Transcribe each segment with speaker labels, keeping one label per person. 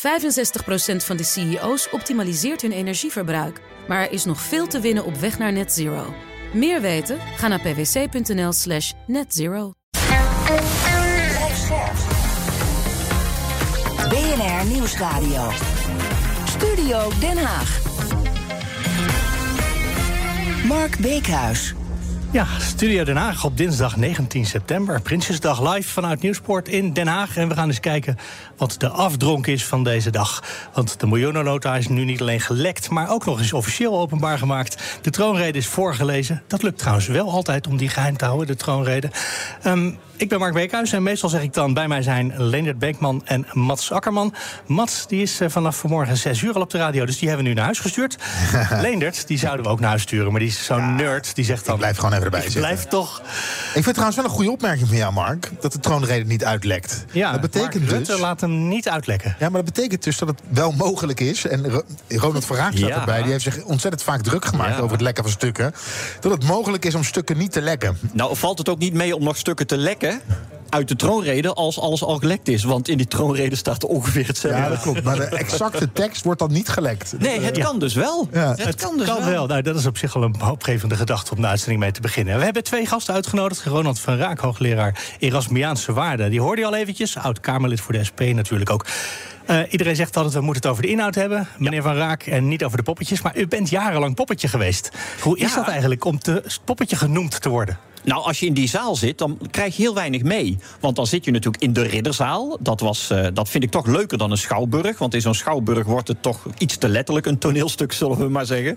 Speaker 1: 65% van de CEO's optimaliseert hun energieverbruik. Maar er is nog veel te winnen op weg naar net zero. Meer weten? Ga naar pwc.nl slash netzero.
Speaker 2: BNR Nieuwsradio. Studio Den Haag. Mark Beekhuis.
Speaker 3: Ja, Studio Den Haag op dinsdag 19 september. Prinsjesdag live vanuit Nieuwsport in Den Haag. En we gaan eens kijken wat de afdronk is van deze dag. Want de miljoenennota is nu niet alleen gelekt... maar ook nog eens officieel openbaar gemaakt. De troonrede is voorgelezen. Dat lukt trouwens wel altijd om die geheim te houden, de troonrede. Um, ik ben Mark Beekhuis en meestal zeg ik dan bij mij zijn Leendert Beekman en Mats Akkerman. Mats die is eh, vanaf vanmorgen 6 uur al op de radio, dus die hebben we nu naar huis gestuurd. Leendert, die zouden we ook naar huis sturen, maar die is zo'n nerd. Die zegt dan...
Speaker 4: Ik blijf gewoon even erbij zitten.
Speaker 3: Blijf toch...
Speaker 4: Ik vind trouwens wel een goede opmerking van jou, Mark. Dat de troonrede niet uitlekt.
Speaker 3: Ja,
Speaker 4: dat betekent
Speaker 3: Mark
Speaker 4: dus...
Speaker 3: Rutte laat hem niet uitlekken.
Speaker 4: Ja, maar dat betekent dus dat het wel mogelijk is. En Ronald van Raak staat
Speaker 3: Ja.
Speaker 4: erbij. Die heeft zich ontzettend vaak druk gemaakt
Speaker 5: Ja.
Speaker 4: over het lekken van stukken. Dat het mogelijk is om stukken niet te lekken.
Speaker 5: Nou, valt het ook niet mee om nog stukken te lekken uit de troonrede als alles al gelekt is? Want in die troonrede staat ongeveer hetzelfde.
Speaker 4: Ja, dat klopt. Maar de exacte tekst wordt dan niet gelekt.
Speaker 5: Nee, het kan dus wel.
Speaker 4: Ja.
Speaker 5: Het, kan dus
Speaker 3: kan wel. Nou, dat is op zich al een hoopgevende gedachte om de uitzending mee te beginnen. We hebben twee gasten uitgenodigd. Ronald van Raak, hoogleraar Erasmiaanse waarden. Die hoorde je al eventjes. Oud-Kamerlid voor de SP natuurlijk ook. Eh, iedereen zegt altijd, we moeten het over de inhoud hebben. Meneer Van Raak, en niet over de poppetjes. Maar u bent jarenlang poppetje geweest. Hoe is
Speaker 5: Ja.
Speaker 3: dat eigenlijk om te, poppetje genoemd te worden?
Speaker 5: Nou, als je in die zaal zit, dan krijg je heel weinig mee. Want dan zit je natuurlijk in de ridderzaal. Dat, was, eh, dat vind ik toch leuker dan een schouwburg. Want in zo'n schouwburg wordt het toch iets te letterlijk een toneelstuk, zullen we maar zeggen.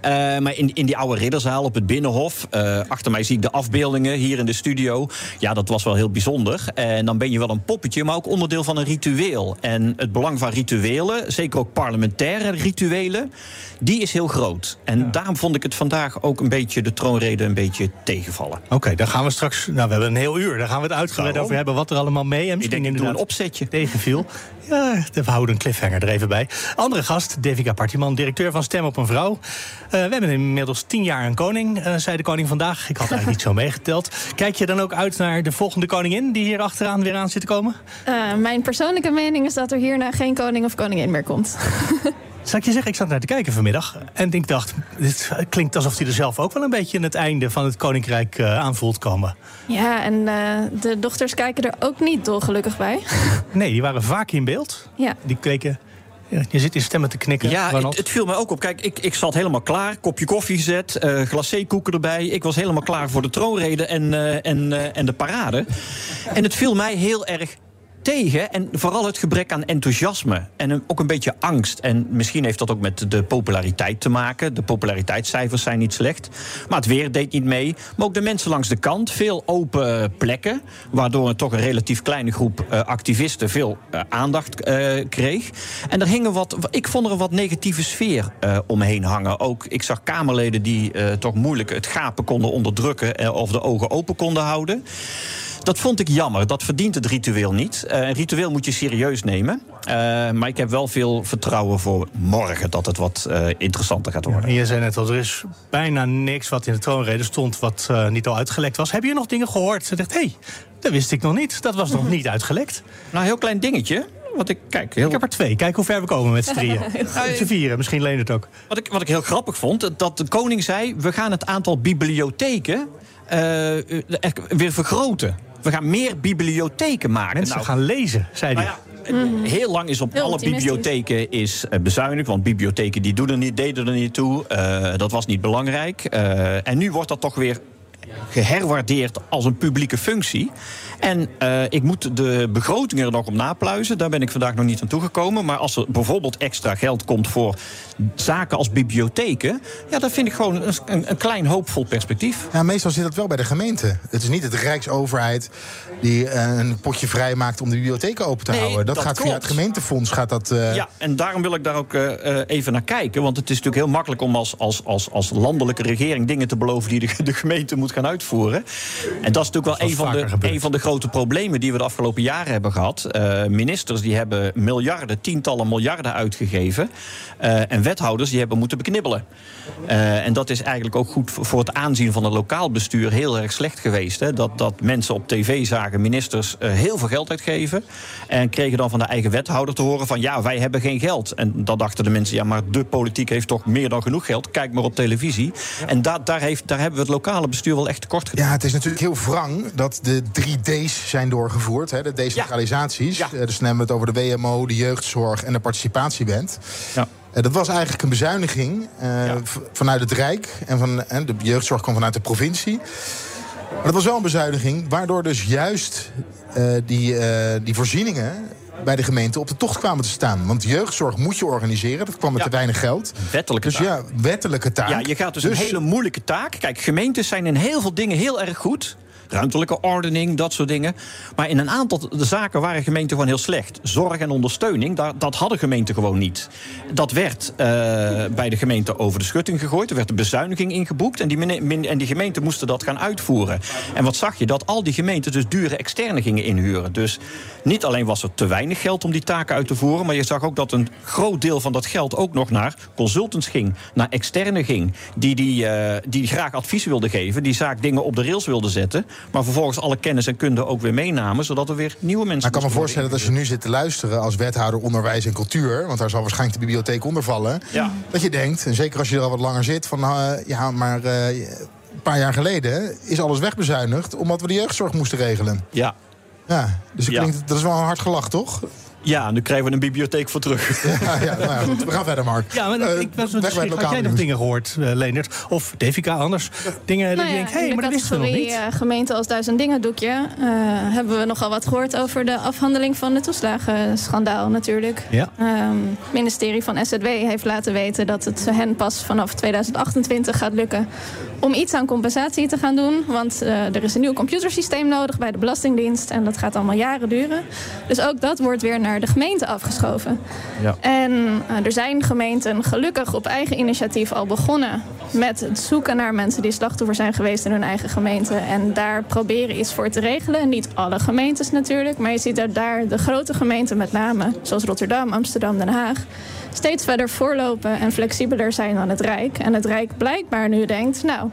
Speaker 5: Eh, maar in, in die oude ridderzaal op het Binnenhof. eh, achter mij zie ik de afbeeldingen hier in de studio. Ja, dat was wel heel bijzonder. En dan ben je wel een poppetje, maar ook onderdeel van een ritueel. En het belang van rituelen, zeker ook parlementaire rituelen, die is heel groot. En daarom vond ik het vandaag ook een beetje de troonrede een beetje tegenvallen.
Speaker 3: Oké, dan gaan we straks. Nou, we hebben een heel uur. Daar gaan we het uitgebreid over hebben. Wat er allemaal mee en
Speaker 5: Ik
Speaker 3: misschien
Speaker 5: doe een
Speaker 3: inderdaad
Speaker 5: opzetje.
Speaker 3: tegenviel. Ja, we houden een cliffhanger er even bij. Andere gast, Devika Partiman, directeur van Stem op een Vrouw. Eh, we hebben inmiddels tien jaar een koning, eh, zei de koning vandaag. Ik had eigenlijk niet zo meegeteld. Kijk je dan ook uit naar de volgende koningin die hier achteraan weer aan zit te komen?
Speaker 6: Eh, mijn persoonlijke mening is dat er hierna geen koning of koningin meer komt.
Speaker 3: Zal ik je zeggen, ik zat naar te kijken vanmiddag. En ik dacht, dit klinkt alsof hij er zelf ook wel een beetje in het einde van het koninkrijk eh, aan voelt komen.
Speaker 6: Ja, en eh, de dochters kijken er ook niet dolgelukkig bij.
Speaker 3: Nee, die waren vaak in beeld.
Speaker 6: Ja.
Speaker 3: Die keken. ja, je zit in stemmen te knikken.
Speaker 5: Ja, het, het viel mij ook op. Kijk, ik, ik zat helemaal klaar. Kopje koffie gezet, eh glacékoeken erbij. Ik was helemaal klaar voor de troonrede en, eh, en, eh, en de parade. En het viel mij heel erg tegen. En vooral het gebrek aan enthousiasme. En ook een beetje angst. En misschien heeft dat ook met de populariteit te maken. De populariteitscijfers zijn niet slecht. Maar het weer deed niet mee. Maar ook de mensen langs de kant. Veel open plekken. Waardoor een toch een relatief kleine groep eh, activisten veel eh, aandacht eh, kreeg. En er hingen wat. Ik vond er een wat negatieve sfeer omheen hangen. Ook ik zag Kamerleden die toch moeilijk het gapen konden onderdrukken. of de ogen open konden houden. Dat vond ik jammer. Dat verdient het ritueel niet. Eh, een ritueel moet je serieus nemen. Eh, maar ik heb wel veel vertrouwen voor morgen dat het wat eh, interessanter gaat worden.
Speaker 3: En je zei net al, er is bijna niks wat in de troonrede stond... wat eh, niet al uitgelekt was. Heb je nog dingen gehoord? Ze dacht, hé, hey, dat wist ik nog niet. Dat was nog niet uitgelekt.
Speaker 5: Nou, een heel klein dingetje. Wat ik, kijk, heel,
Speaker 3: Ik heb er twee. Kijk hoe ver we komen met z'n drieën. Met z'n vieren, misschien leent het ook.
Speaker 5: wat, ik, wat ik heel grappig vond, dat de koning zei... we gaan het aantal bibliotheken weer vergroten. We gaan meer bibliotheken maken.
Speaker 3: Mensen
Speaker 5: Nou,
Speaker 3: gaan lezen, zei hij.
Speaker 5: Nou ja, Heel lang is op
Speaker 6: Heel
Speaker 5: alle bibliotheken is eh, bezuinigd. Want bibliotheken die doen er niet, deden er niet toe. Eh, dat was niet belangrijk. Eh, en nu wordt dat toch weer geherwaardeerd als een publieke functie. En eh, ik moet de begrotingen er nog op napluizen. Daar ben ik vandaag nog niet aan toegekomen. Maar als er bijvoorbeeld extra geld komt voor zaken als bibliotheken... ja, dat vind ik gewoon een, een, klein hoopvol perspectief.
Speaker 4: Ja, meestal zit dat wel bij de gemeente. Het is niet de Rijksoverheid die eh, een potje vrij maakt om de bibliotheken open te
Speaker 5: Nee,
Speaker 4: houden. Dat,
Speaker 5: dat
Speaker 4: gaat via het gemeentefonds. Gaat dat, eh,
Speaker 5: Ja, en daarom wil ik daar ook eh, even naar kijken. Want het is natuurlijk heel makkelijk om als, als, als, als landelijke regering dingen te beloven die de, de gemeente moet gaan uitvoeren. En dat is natuurlijk wel een van, de,
Speaker 3: gebeurt.
Speaker 5: een van de grote problemen die we de afgelopen jaren hebben gehad. Uh, ministers die hebben miljarden, tientallen miljarden uitgegeven. En wethouders die hebben moeten beknibbelen. Uh, en dat is eigenlijk ook goed voor het aanzien van het lokaal bestuur heel erg slecht geweest. Hè? Dat, dat mensen op tv zagen ministers heel veel geld uitgeven. En kregen dan van de eigen wethouder te horen van ja, wij hebben geen geld. En dan dachten de mensen, ja, maar de politiek heeft toch meer dan genoeg geld. Kijk maar op televisie. En da daar, heeft, daar hebben we het lokale bestuur wel echt tekort gedaan.
Speaker 4: Ja, het is natuurlijk heel wrang dat de drie D's zijn doorgevoerd. Hè, de decentralisaties. Ja. Dus dan hebben we het over de WMO, de jeugdzorg en de participatieband. Ja. Dat was eigenlijk een bezuiniging uh, ja. vanuit het Rijk. En van, de jeugdzorg kwam vanuit de provincie. Maar dat was wel een bezuiniging, waardoor dus juist uh, die, uh, die voorzieningen bij de gemeente op de tocht kwamen te staan. Want jeugdzorg moet je organiseren. Dat kwam met te weinig geld.
Speaker 5: Wettelijke
Speaker 4: dus
Speaker 5: taak.
Speaker 4: ja, wettelijke taak.
Speaker 5: Ja, je gaat dus, dus een hele moeilijke taak. Kijk, gemeentes zijn in heel veel dingen heel erg goed ruimtelijke ordening, dat soort dingen. Maar in een aantal zaken waren gemeenten gewoon heel slecht. Zorg en ondersteuning, dat, dat hadden gemeenten gewoon niet. Dat werd uh, bij de gemeente over de schutting gegooid. Er werd een bezuiniging ingeboekt. En die, en die gemeenten moesten dat gaan uitvoeren. En wat zag je? Dat al die gemeenten dus dure externe gingen inhuren. Dus niet alleen was er te weinig geld om die taken uit te voeren. Maar je zag ook dat een groot deel van dat geld ook nog naar consultants ging. Naar externe ging. Die, die, uh, die graag advies wilden geven. Die zaak dingen op de rails wilden zetten. Maar vervolgens alle kennis en kunde ook weer meenamen, zodat er weer nieuwe mensen.
Speaker 4: Maar ik kan me voorstellen dat als je nu zit te luisteren als wethouder onderwijs en cultuur, want daar zal waarschijnlijk de bibliotheek onder vallen, ja. dat je denkt, en zeker als je er al wat langer zit, van uh, ja, maar uh, een paar jaar geleden is alles wegbezuinigd omdat we de jeugdzorg moesten regelen.
Speaker 5: Ja.
Speaker 4: Ja, dus het klinkt, dat is wel een hard gelach, toch?
Speaker 5: Ja, nu krijgen we een bibliotheek voor terug.
Speaker 4: Ja, ja nou ja goed, we gaan verder, Mark.
Speaker 3: Ja, maar uh, ik was had jij nog dingen gehoord, uh, Leendert? Of Devika anders? Dingen nou dat je denkt, hé, hey, maar dat wisten we nog niet.
Speaker 6: Uh, gemeente als duizend dingen doekje... hebben we nogal wat gehoord over de afhandeling van de toeslagenschandaal natuurlijk. Ja. Um, het ministerie van SZW heeft laten weten dat het hen pas vanaf 2028 gaat lukken... om iets aan compensatie te gaan doen. Want er is een nieuw computersysteem nodig bij de Belastingdienst... en dat gaat allemaal jaren duren. Dus ook dat wordt weer naar naar de gemeente afgeschoven. Ja. En uh, er zijn gemeenten gelukkig op eigen initiatief al begonnen met het zoeken naar mensen die slachtoffer zijn geweest in hun eigen gemeente. En daar proberen iets voor te regelen. Niet alle gemeentes natuurlijk, maar je ziet dat daar de grote gemeenten met name, zoals Rotterdam, Amsterdam, Den Haag, steeds verder voorlopen en flexibeler zijn dan het Rijk. En het Rijk blijkbaar nu denkt, nou,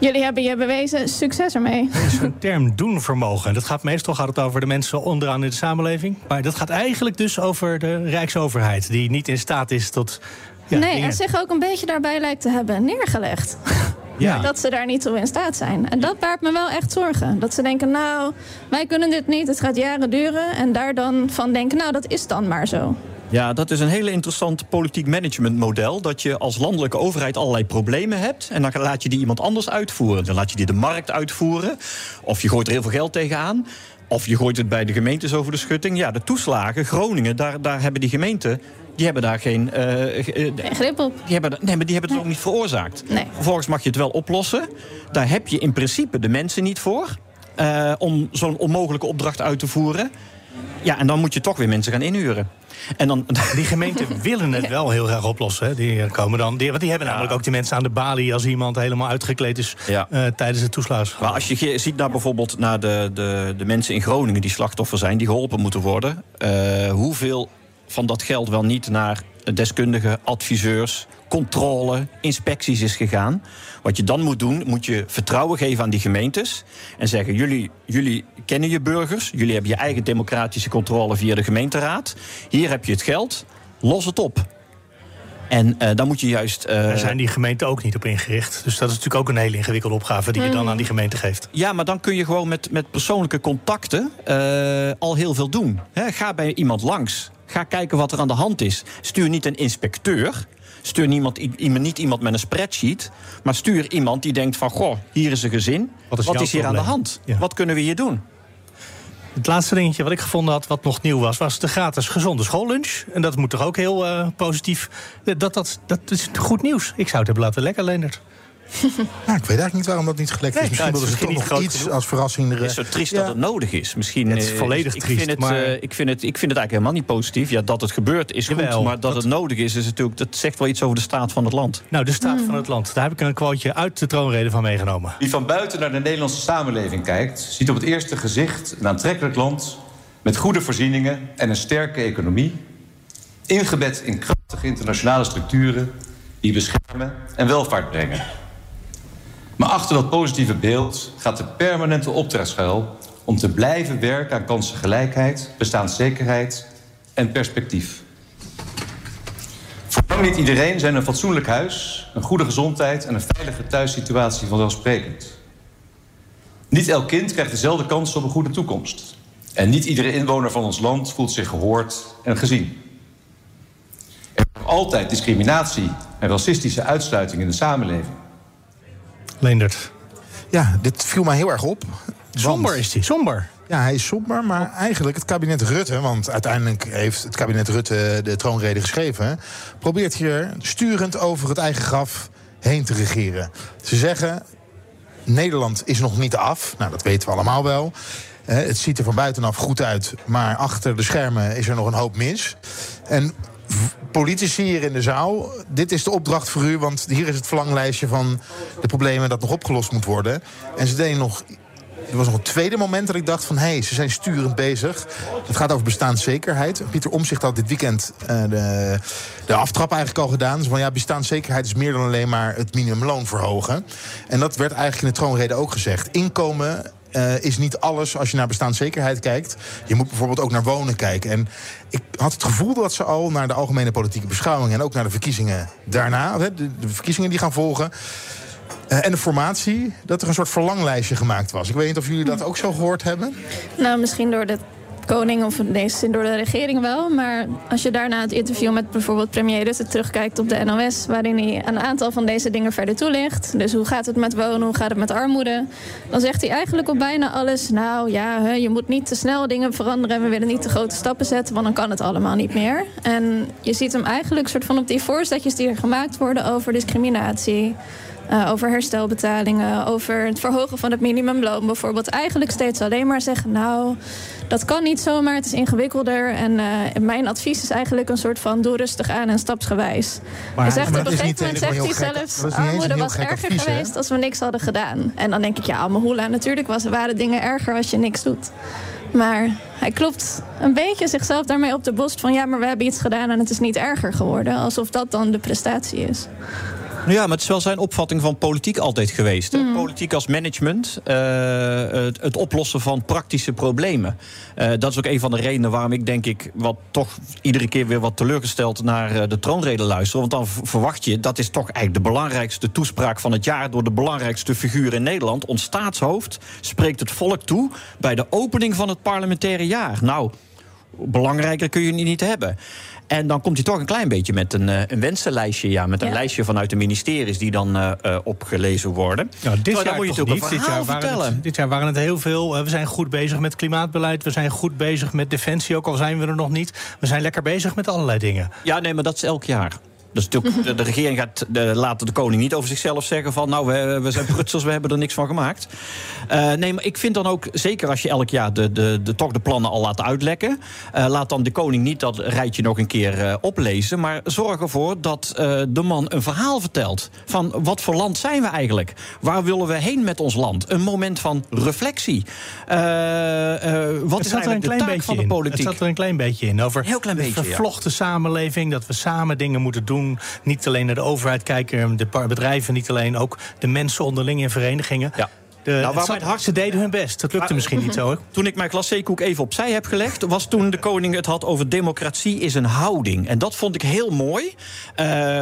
Speaker 6: Jullie hebben je bewezen succes ermee.
Speaker 3: Er is een term doenvermogen. Dat gaat meestal gaat het over de mensen onderaan in de samenleving. Maar dat gaat eigenlijk dus over de Rijksoverheid, die niet in staat is tot.
Speaker 6: Ja, nee, en zich ook een beetje daarbij lijkt te hebben neergelegd. Ja. Dat ze daar niet toe in staat zijn. En dat baart me wel echt zorgen. Dat ze denken, nou, wij kunnen dit niet, het gaat jaren duren. En daar dan van denken, nou, dat is dan maar zo.
Speaker 5: Ja, dat is een hele interessant politiek managementmodel. Dat je als landelijke overheid allerlei problemen hebt. En dan laat je die iemand anders uitvoeren. Dan laat je die de markt uitvoeren. Of je gooit er heel veel geld tegenaan. Of je gooit het bij de gemeentes over de schutting. Ja, de toeslagen, Groningen, daar, daar hebben die gemeenten die hebben daar geen,
Speaker 6: uh, grip op.
Speaker 5: Die hebben, nee, maar die hebben het ook niet veroorzaakt. Nee. Vervolgens mag je het wel oplossen. Daar heb je in principe de mensen niet voor. Uh, om zo'n onmogelijke opdracht uit te voeren. Ja, en dan moet je toch weer mensen gaan inhuren.
Speaker 3: En dan, die gemeenten willen het wel heel graag oplossen. Hè. Die, komen dan, die, want die hebben namelijk ook die mensen aan de balie... als iemand helemaal uitgekleed is ja. uh, tijdens het toeslagen.
Speaker 5: Maar als je ziet naar bijvoorbeeld naar de, de, de mensen in Groningen... die slachtoffer zijn, die geholpen moeten worden... Uh, hoeveel van dat geld wel niet naar deskundigen, adviseurs, controle, inspecties is gegaan. Wat je dan moet doen, moet je vertrouwen geven aan die gemeentes. En zeggen: jullie, jullie kennen je burgers, jullie hebben je eigen democratische controle via de gemeenteraad. Hier heb je het geld, los het op. En uh, dan moet je juist. Uh,
Speaker 3: Daar zijn die gemeenten ook niet op ingericht. Dus dat is natuurlijk ook een hele ingewikkelde opgave die je dan aan die gemeente geeft.
Speaker 5: Ja, maar dan kun je gewoon met, met persoonlijke contacten uh, al heel veel doen. He, ga bij iemand langs. Ga kijken wat er aan de hand is. Stuur niet een inspecteur. Stuur niemand, niet iemand met een spreadsheet. Maar stuur iemand die denkt van... goh, hier is een gezin. Wat is, wat is hier aan de hand? Ja. Wat kunnen we hier doen?
Speaker 3: Het laatste dingetje wat ik gevonden had, wat nog nieuw was, was de gratis gezonde schoollunch. En dat moet toch ook heel uh, positief. Dat, dat, dat is goed nieuws. Ik zou het hebben laten lekker, Leendert.
Speaker 4: nou, ik weet eigenlijk niet waarom dat niet gelekt is. Misschien wilden ze toch nog iets als verrassing.
Speaker 5: Het is zo triest dat het nodig is. Misschien
Speaker 3: het is volledig
Speaker 5: ik
Speaker 3: triest.
Speaker 5: Vind het, maar... ik, vind het, ik vind het eigenlijk helemaal niet positief. Ja, dat het gebeurt is goed, maar dat, het nodig is, is natuurlijk, dat zegt wel iets over de staat van het land.
Speaker 3: Nou, de staat van het land. Daar heb ik een quoteje uit de troonrede van meegenomen.
Speaker 7: Wie van buiten naar de Nederlandse samenleving kijkt, ziet op het eerste gezicht een aantrekkelijk land met goede voorzieningen en een sterke economie, ingebed in krachtige internationale structuren die beschermen en welvaart brengen. Maar achter dat positieve beeld gaat de permanente opdracht schuil om te blijven werken aan kansengelijkheid, bestaanszekerheid en perspectief. Voor niet iedereen zijn een fatsoenlijk huis, een goede gezondheid en een veilige thuissituatie vanzelfsprekend. Niet elk kind krijgt dezelfde kans op een goede toekomst. En niet iedere inwoner van ons land voelt zich gehoord en gezien. Er is altijd discriminatie en racistische uitsluiting in de samenleving.
Speaker 3: Leendert.
Speaker 4: Ja, dit viel mij heel erg op.
Speaker 3: Somber is hij, somber.
Speaker 4: Ja, hij is somber, maar eigenlijk het kabinet Rutte... want uiteindelijk heeft het kabinet Rutte de troonrede geschreven... probeert hier sturend over het eigen graf heen te regeren. Ze zeggen, Nederland is nog niet af. Nou, dat weten we allemaal wel. het ziet er van buitenaf goed uit, maar achter de schermen is er nog een hoop mis. En politici hier in de zaal, dit is de opdracht voor u... want hier is het verlanglijstje van de problemen dat nog opgelost moet worden. En ze deden nog er was nog een tweede moment dat ik dacht van... hé, hey, ze zijn sturend bezig. Het gaat over bestaanszekerheid. Pieter Omzicht had dit weekend uh, de, de aftrap eigenlijk al gedaan. Dus van ja, bestaanszekerheid is meer dan alleen maar het minimumloon verhogen. En dat werd eigenlijk in de troonrede ook gezegd. Inkomen uh, is niet alles als je naar bestaanszekerheid kijkt. Je moet bijvoorbeeld ook naar wonen kijken. En ik had het gevoel dat ze al naar de algemene politieke beschouwing... en ook naar de verkiezingen daarna, de, de verkiezingen die gaan volgen... Uh, en de formatie, dat er een soort verlanglijstje gemaakt was. Ik weet niet of jullie dat ook zo gehoord hebben.
Speaker 6: Nou, misschien door de koning of in deze zin door de regering wel. Maar als je daarna het interview met bijvoorbeeld premier Rutte terugkijkt op de NOS... waarin hij een aantal van deze dingen verder toelicht... dus hoe gaat het met wonen, hoe gaat het met armoede... dan zegt hij eigenlijk op bijna alles... nou ja, je moet niet te snel dingen veranderen... en we willen niet te grote stappen zetten, want dan kan het allemaal niet meer. En je ziet hem eigenlijk soort van op die voorzetjes die er gemaakt worden... over discriminatie, uh, over herstelbetalingen, over het verhogen van het minimumloon bijvoorbeeld. Eigenlijk steeds alleen maar zeggen, nou, dat kan niet zomaar, het is ingewikkelder. En uh, mijn advies is eigenlijk een soort van doe rustig aan en stapsgewijs.
Speaker 4: Maar,
Speaker 6: hij zegt
Speaker 4: maar
Speaker 6: op een gegeven moment zegt hij zelfs, armoede was erger advies, geweest als we niks hadden gedaan. En dan denk ik, ja, Almahula, natuurlijk was, waren dingen erger als je niks doet. Maar hij klopt een beetje zichzelf daarmee op de borst van... ja, maar we hebben iets gedaan en het is niet erger geworden. Alsof dat dan de prestatie is.
Speaker 5: Ja, maar het is wel zijn opvatting van politiek altijd geweest. Mm. Politiek als management, uh, het, het, oplossen van praktische problemen. Uh, dat is ook een van de redenen waarom ik denk ik... wat toch iedere keer weer wat teleurgesteld naar uh, de troonrede luister. Want dan verwacht je, dat is toch eigenlijk de belangrijkste toespraak van het jaar... door de belangrijkste figuur in Nederland. Ons staatshoofd spreekt het volk toe bij de opening van het parlementaire jaar. Nou, belangrijker kun je niet hebben. En dan komt hij toch een klein beetje met een, uh, een wensenlijstje. Ja, met een ja. lijstje vanuit de ministeries die dan uh, uh, opgelezen worden.
Speaker 3: Ja, dit jaar moet je toch niet. Dit jaar, waren het, dit jaar waren het heel veel. we zijn goed bezig met klimaatbeleid. We zijn goed bezig met defensie, ook al zijn we er nog niet. We zijn lekker bezig met allerlei dingen.
Speaker 5: Ja, nee, maar dat is elk jaar. Dus de, de regering gaat de, laten de koning niet over zichzelf zeggen van... nou, we, we zijn prutsels, we hebben er niks van gemaakt. Uh, nee, maar ik vind dan ook, zeker als je elk jaar de, de, de, toch de plannen al laat uitlekken... Uh, laat dan de koning niet dat rijtje nog een keer uh, oplezen... maar zorg ervoor dat de man een verhaal vertelt. Van wat voor land zijn we eigenlijk? Waar willen we heen met ons land? Een moment van reflectie. wat is eigenlijk de taak van de politiek?
Speaker 3: Het zat er een klein beetje in. Over
Speaker 5: Heel klein
Speaker 3: de vervlochten ja. samenleving, dat we samen dingen moeten doen niet alleen naar de overheid kijken, de bedrijven niet alleen, ook de mensen onderling in verenigingen.
Speaker 5: Ja.
Speaker 3: De, nou, waar het ze deden hun best. Dat lukte maar, misschien niet zo. Hè?
Speaker 5: Toen ik mijn klasseekoek even opzij heb gelegd... was toen de koning het had over democratie is een houding. En dat vond ik heel mooi. Uh,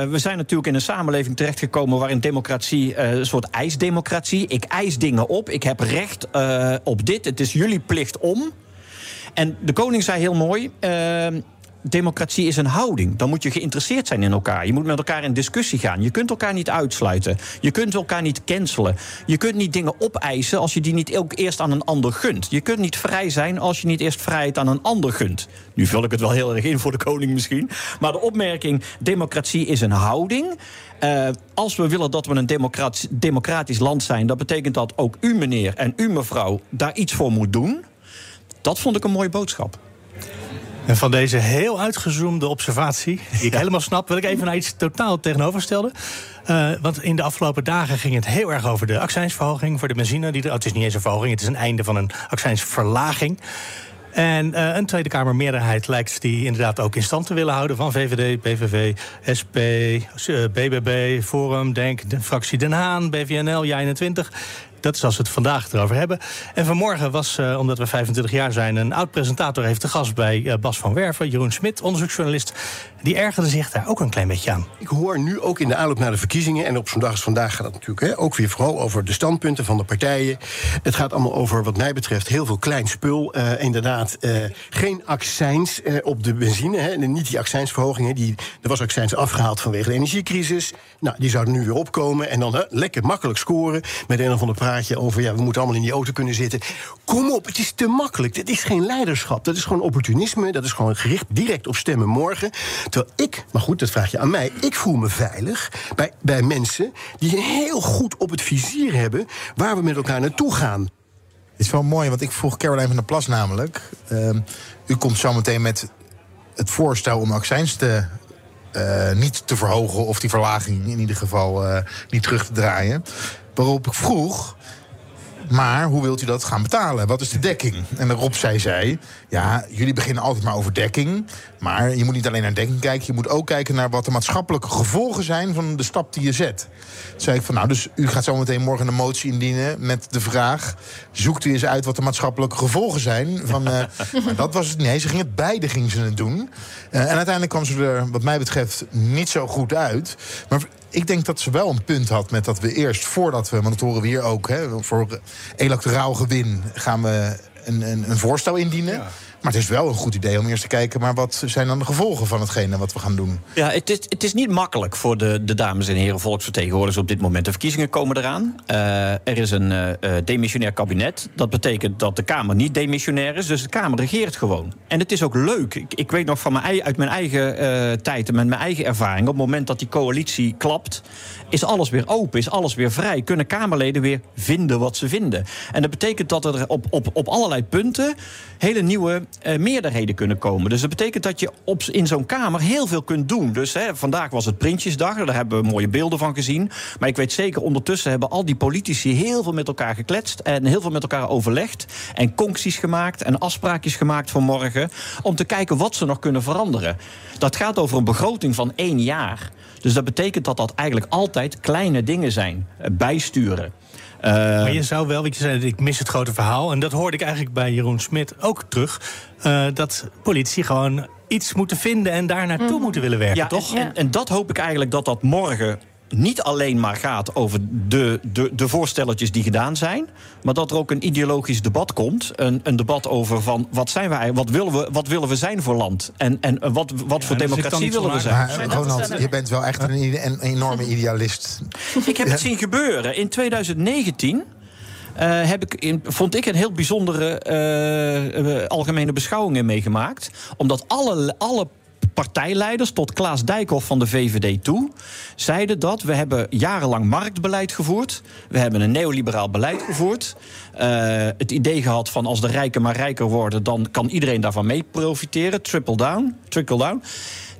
Speaker 5: we zijn natuurlijk in een samenleving terechtgekomen... waarin democratie uh, een soort ijsdemocratie... ik eis dingen op, ik heb recht uh, op dit, het is jullie plicht om... En de koning zei heel mooi democratie is een houding. Dan moet je geïnteresseerd zijn in elkaar. Je moet met elkaar in discussie gaan. Je kunt elkaar niet uitsluiten. Je kunt elkaar niet cancelen. Je kunt niet dingen opeisen als je die niet ook eerst aan een ander gunt. Je kunt niet vrij zijn als je niet eerst vrijheid aan een ander gunt. Nu vul ik het wel heel erg in voor de koning misschien. Maar de opmerking: democratie is een houding. Uh, als we willen dat we een democratisch, democratisch land zijn, dat betekent dat ook u, meneer, en u, mevrouw, daar iets voor moet doen. Dat vond ik een mooie boodschap.
Speaker 3: En van deze heel uitgezoomde observatie, die ik helemaal snap, wil ik even naar iets totaal tegenoverstellen. Uh, want in de afgelopen dagen ging het heel erg over de accijnsverhoging voor de benzine. Die, oh, het is niet eens een verhoging, het is een einde van een accijnsverlaging. En uh, een Tweede Kamermeerderheid lijkt die inderdaad ook in stand te willen houden van VVD, PVV, SP, BBB, Forum, Denk, de fractie Den Haan, BVNL, JA21. Dat is als we het vandaag erover hebben. En vanmorgen was, uh, omdat we 25 jaar zijn, een oud-presentator heeft de gast bij uh, Bas van Werven, Jeroen Smit, onderzoeksjournalist. Die ergerde zich daar ook een klein beetje aan.
Speaker 8: Ik hoor nu ook in de aanloop naar de verkiezingen, en op zo'n dag als vandaag gaat het natuurlijk hè, ook weer vooral over de standpunten van de partijen. Het gaat allemaal over, wat mij betreft, heel veel klein spul. Uh, inderdaad, geen accijns op de benzine. Hè, niet die accijnsverhogingen. Die, er was accijns afgehaald vanwege de energiecrisis. Nou, die zouden nu weer opkomen. En dan lekker makkelijk scoren met een of andere praatje over... ja, we moeten allemaal in die auto kunnen zitten. Kom op, het is te makkelijk. Dit is geen leiderschap. Dat is gewoon opportunisme. Dat is gewoon gericht direct op stemmen morgen. Terwijl ik, maar goed, dat vraag je aan mij... ik voel me veilig bij, bij mensen die heel goed op het vizier hebben... waar we met elkaar naartoe gaan.
Speaker 4: Het is wel mooi, want ik vroeg Caroline van der Plas namelijk... Uh, u komt zo meteen met het voorstel om accijns te uh, niet te verhogen of die verlaging in ieder geval uh, niet terug te draaien. Waarop ik vroeg, maar hoe wilt u dat gaan betalen? Wat is de dekking? En Rob zei, zei, ja, jullie beginnen altijd maar over dekking. Maar je moet niet alleen naar dekking kijken, je moet ook kijken naar wat de maatschappelijke gevolgen zijn van de stap die je zet. Toen zei ik van, nou, dus u gaat zo meteen morgen een motie indienen met de vraag: zoekt u eens uit wat de maatschappelijke gevolgen zijn? Van, uh, maar dat was het. Nee, ze gingen het beide gingen ze het doen. Uh, en uiteindelijk kwam ze er, wat mij betreft, niet zo goed uit. Maar ik denk dat ze wel een punt had met dat we eerst, voordat we, want dat horen we hier ook, hè, voor electoraal gewin gaan we een, een, een voorstel indienen. Maar het is wel een goed idee om eerst te kijken... maar wat zijn dan de gevolgen van hetgene wat we gaan doen?
Speaker 5: Ja, het is, het is niet makkelijk voor de, de dames en heren volksvertegenwoordigers... op dit moment. De verkiezingen komen eraan. Uh, er is een uh, demissionair kabinet. Dat betekent dat de Kamer niet demissionair is. Dus de Kamer regeert gewoon. En het is ook leuk. Ik, ik weet nog van mijn, uit mijn eigen uh, tijd en met mijn eigen ervaring... op het moment dat die coalitie klapt... is alles weer open, is alles weer vrij. Kunnen Kamerleden weer vinden wat ze vinden. En dat betekent dat er op, op, op allerlei punten... hele nieuwe uh, meerderheden kunnen komen. Dus dat betekent dat je op, in zo'n Kamer heel veel kunt doen. Dus hè, vandaag was het Prinsjesdag, daar hebben we mooie beelden van gezien. Maar ik weet zeker, ondertussen hebben al die politici heel veel met elkaar gekletst... en heel veel met elkaar overlegd en concties gemaakt... en afspraakjes gemaakt voor morgen... om te kijken wat ze nog kunnen veranderen. Dat gaat over een begroting van één jaar. Dus dat betekent dat dat eigenlijk altijd kleine dingen zijn. Bijsturen.
Speaker 3: Uh, maar je zou wel, weet je zei, ik mis het grote verhaal. En dat hoorde ik eigenlijk bij Jeroen Smit ook terug. Uh, dat politici gewoon iets moeten vinden en daar naartoe mm. moeten willen werken,
Speaker 5: ja,
Speaker 3: toch?
Speaker 5: En, en dat hoop ik eigenlijk dat dat morgen niet alleen maar gaat over de, de, de voorstelletjes die gedaan zijn. Maar dat er ook een ideologisch debat komt. Een, een debat over van wat zijn wij, wat willen we, wat willen we zijn voor land? En, en wat, wat ja, voor democratie willen we zijn?
Speaker 4: Maar, Ronald, je bent wel echt een, een enorme idealist.
Speaker 5: Ik heb het zien gebeuren. In 2019. Uh, heb ik in, vond ik een heel bijzondere uh, uh, algemene beschouwingen meegemaakt. Omdat alle, alle partijleiders tot Klaas Dijkhoff van de VVD toe zeiden dat we hebben jarenlang marktbeleid gevoerd. We hebben een neoliberaal beleid gevoerd. Uh, het idee gehad van als de rijken maar rijker worden, dan kan iedereen daarvan mee profiteren. Triple down, trickle down.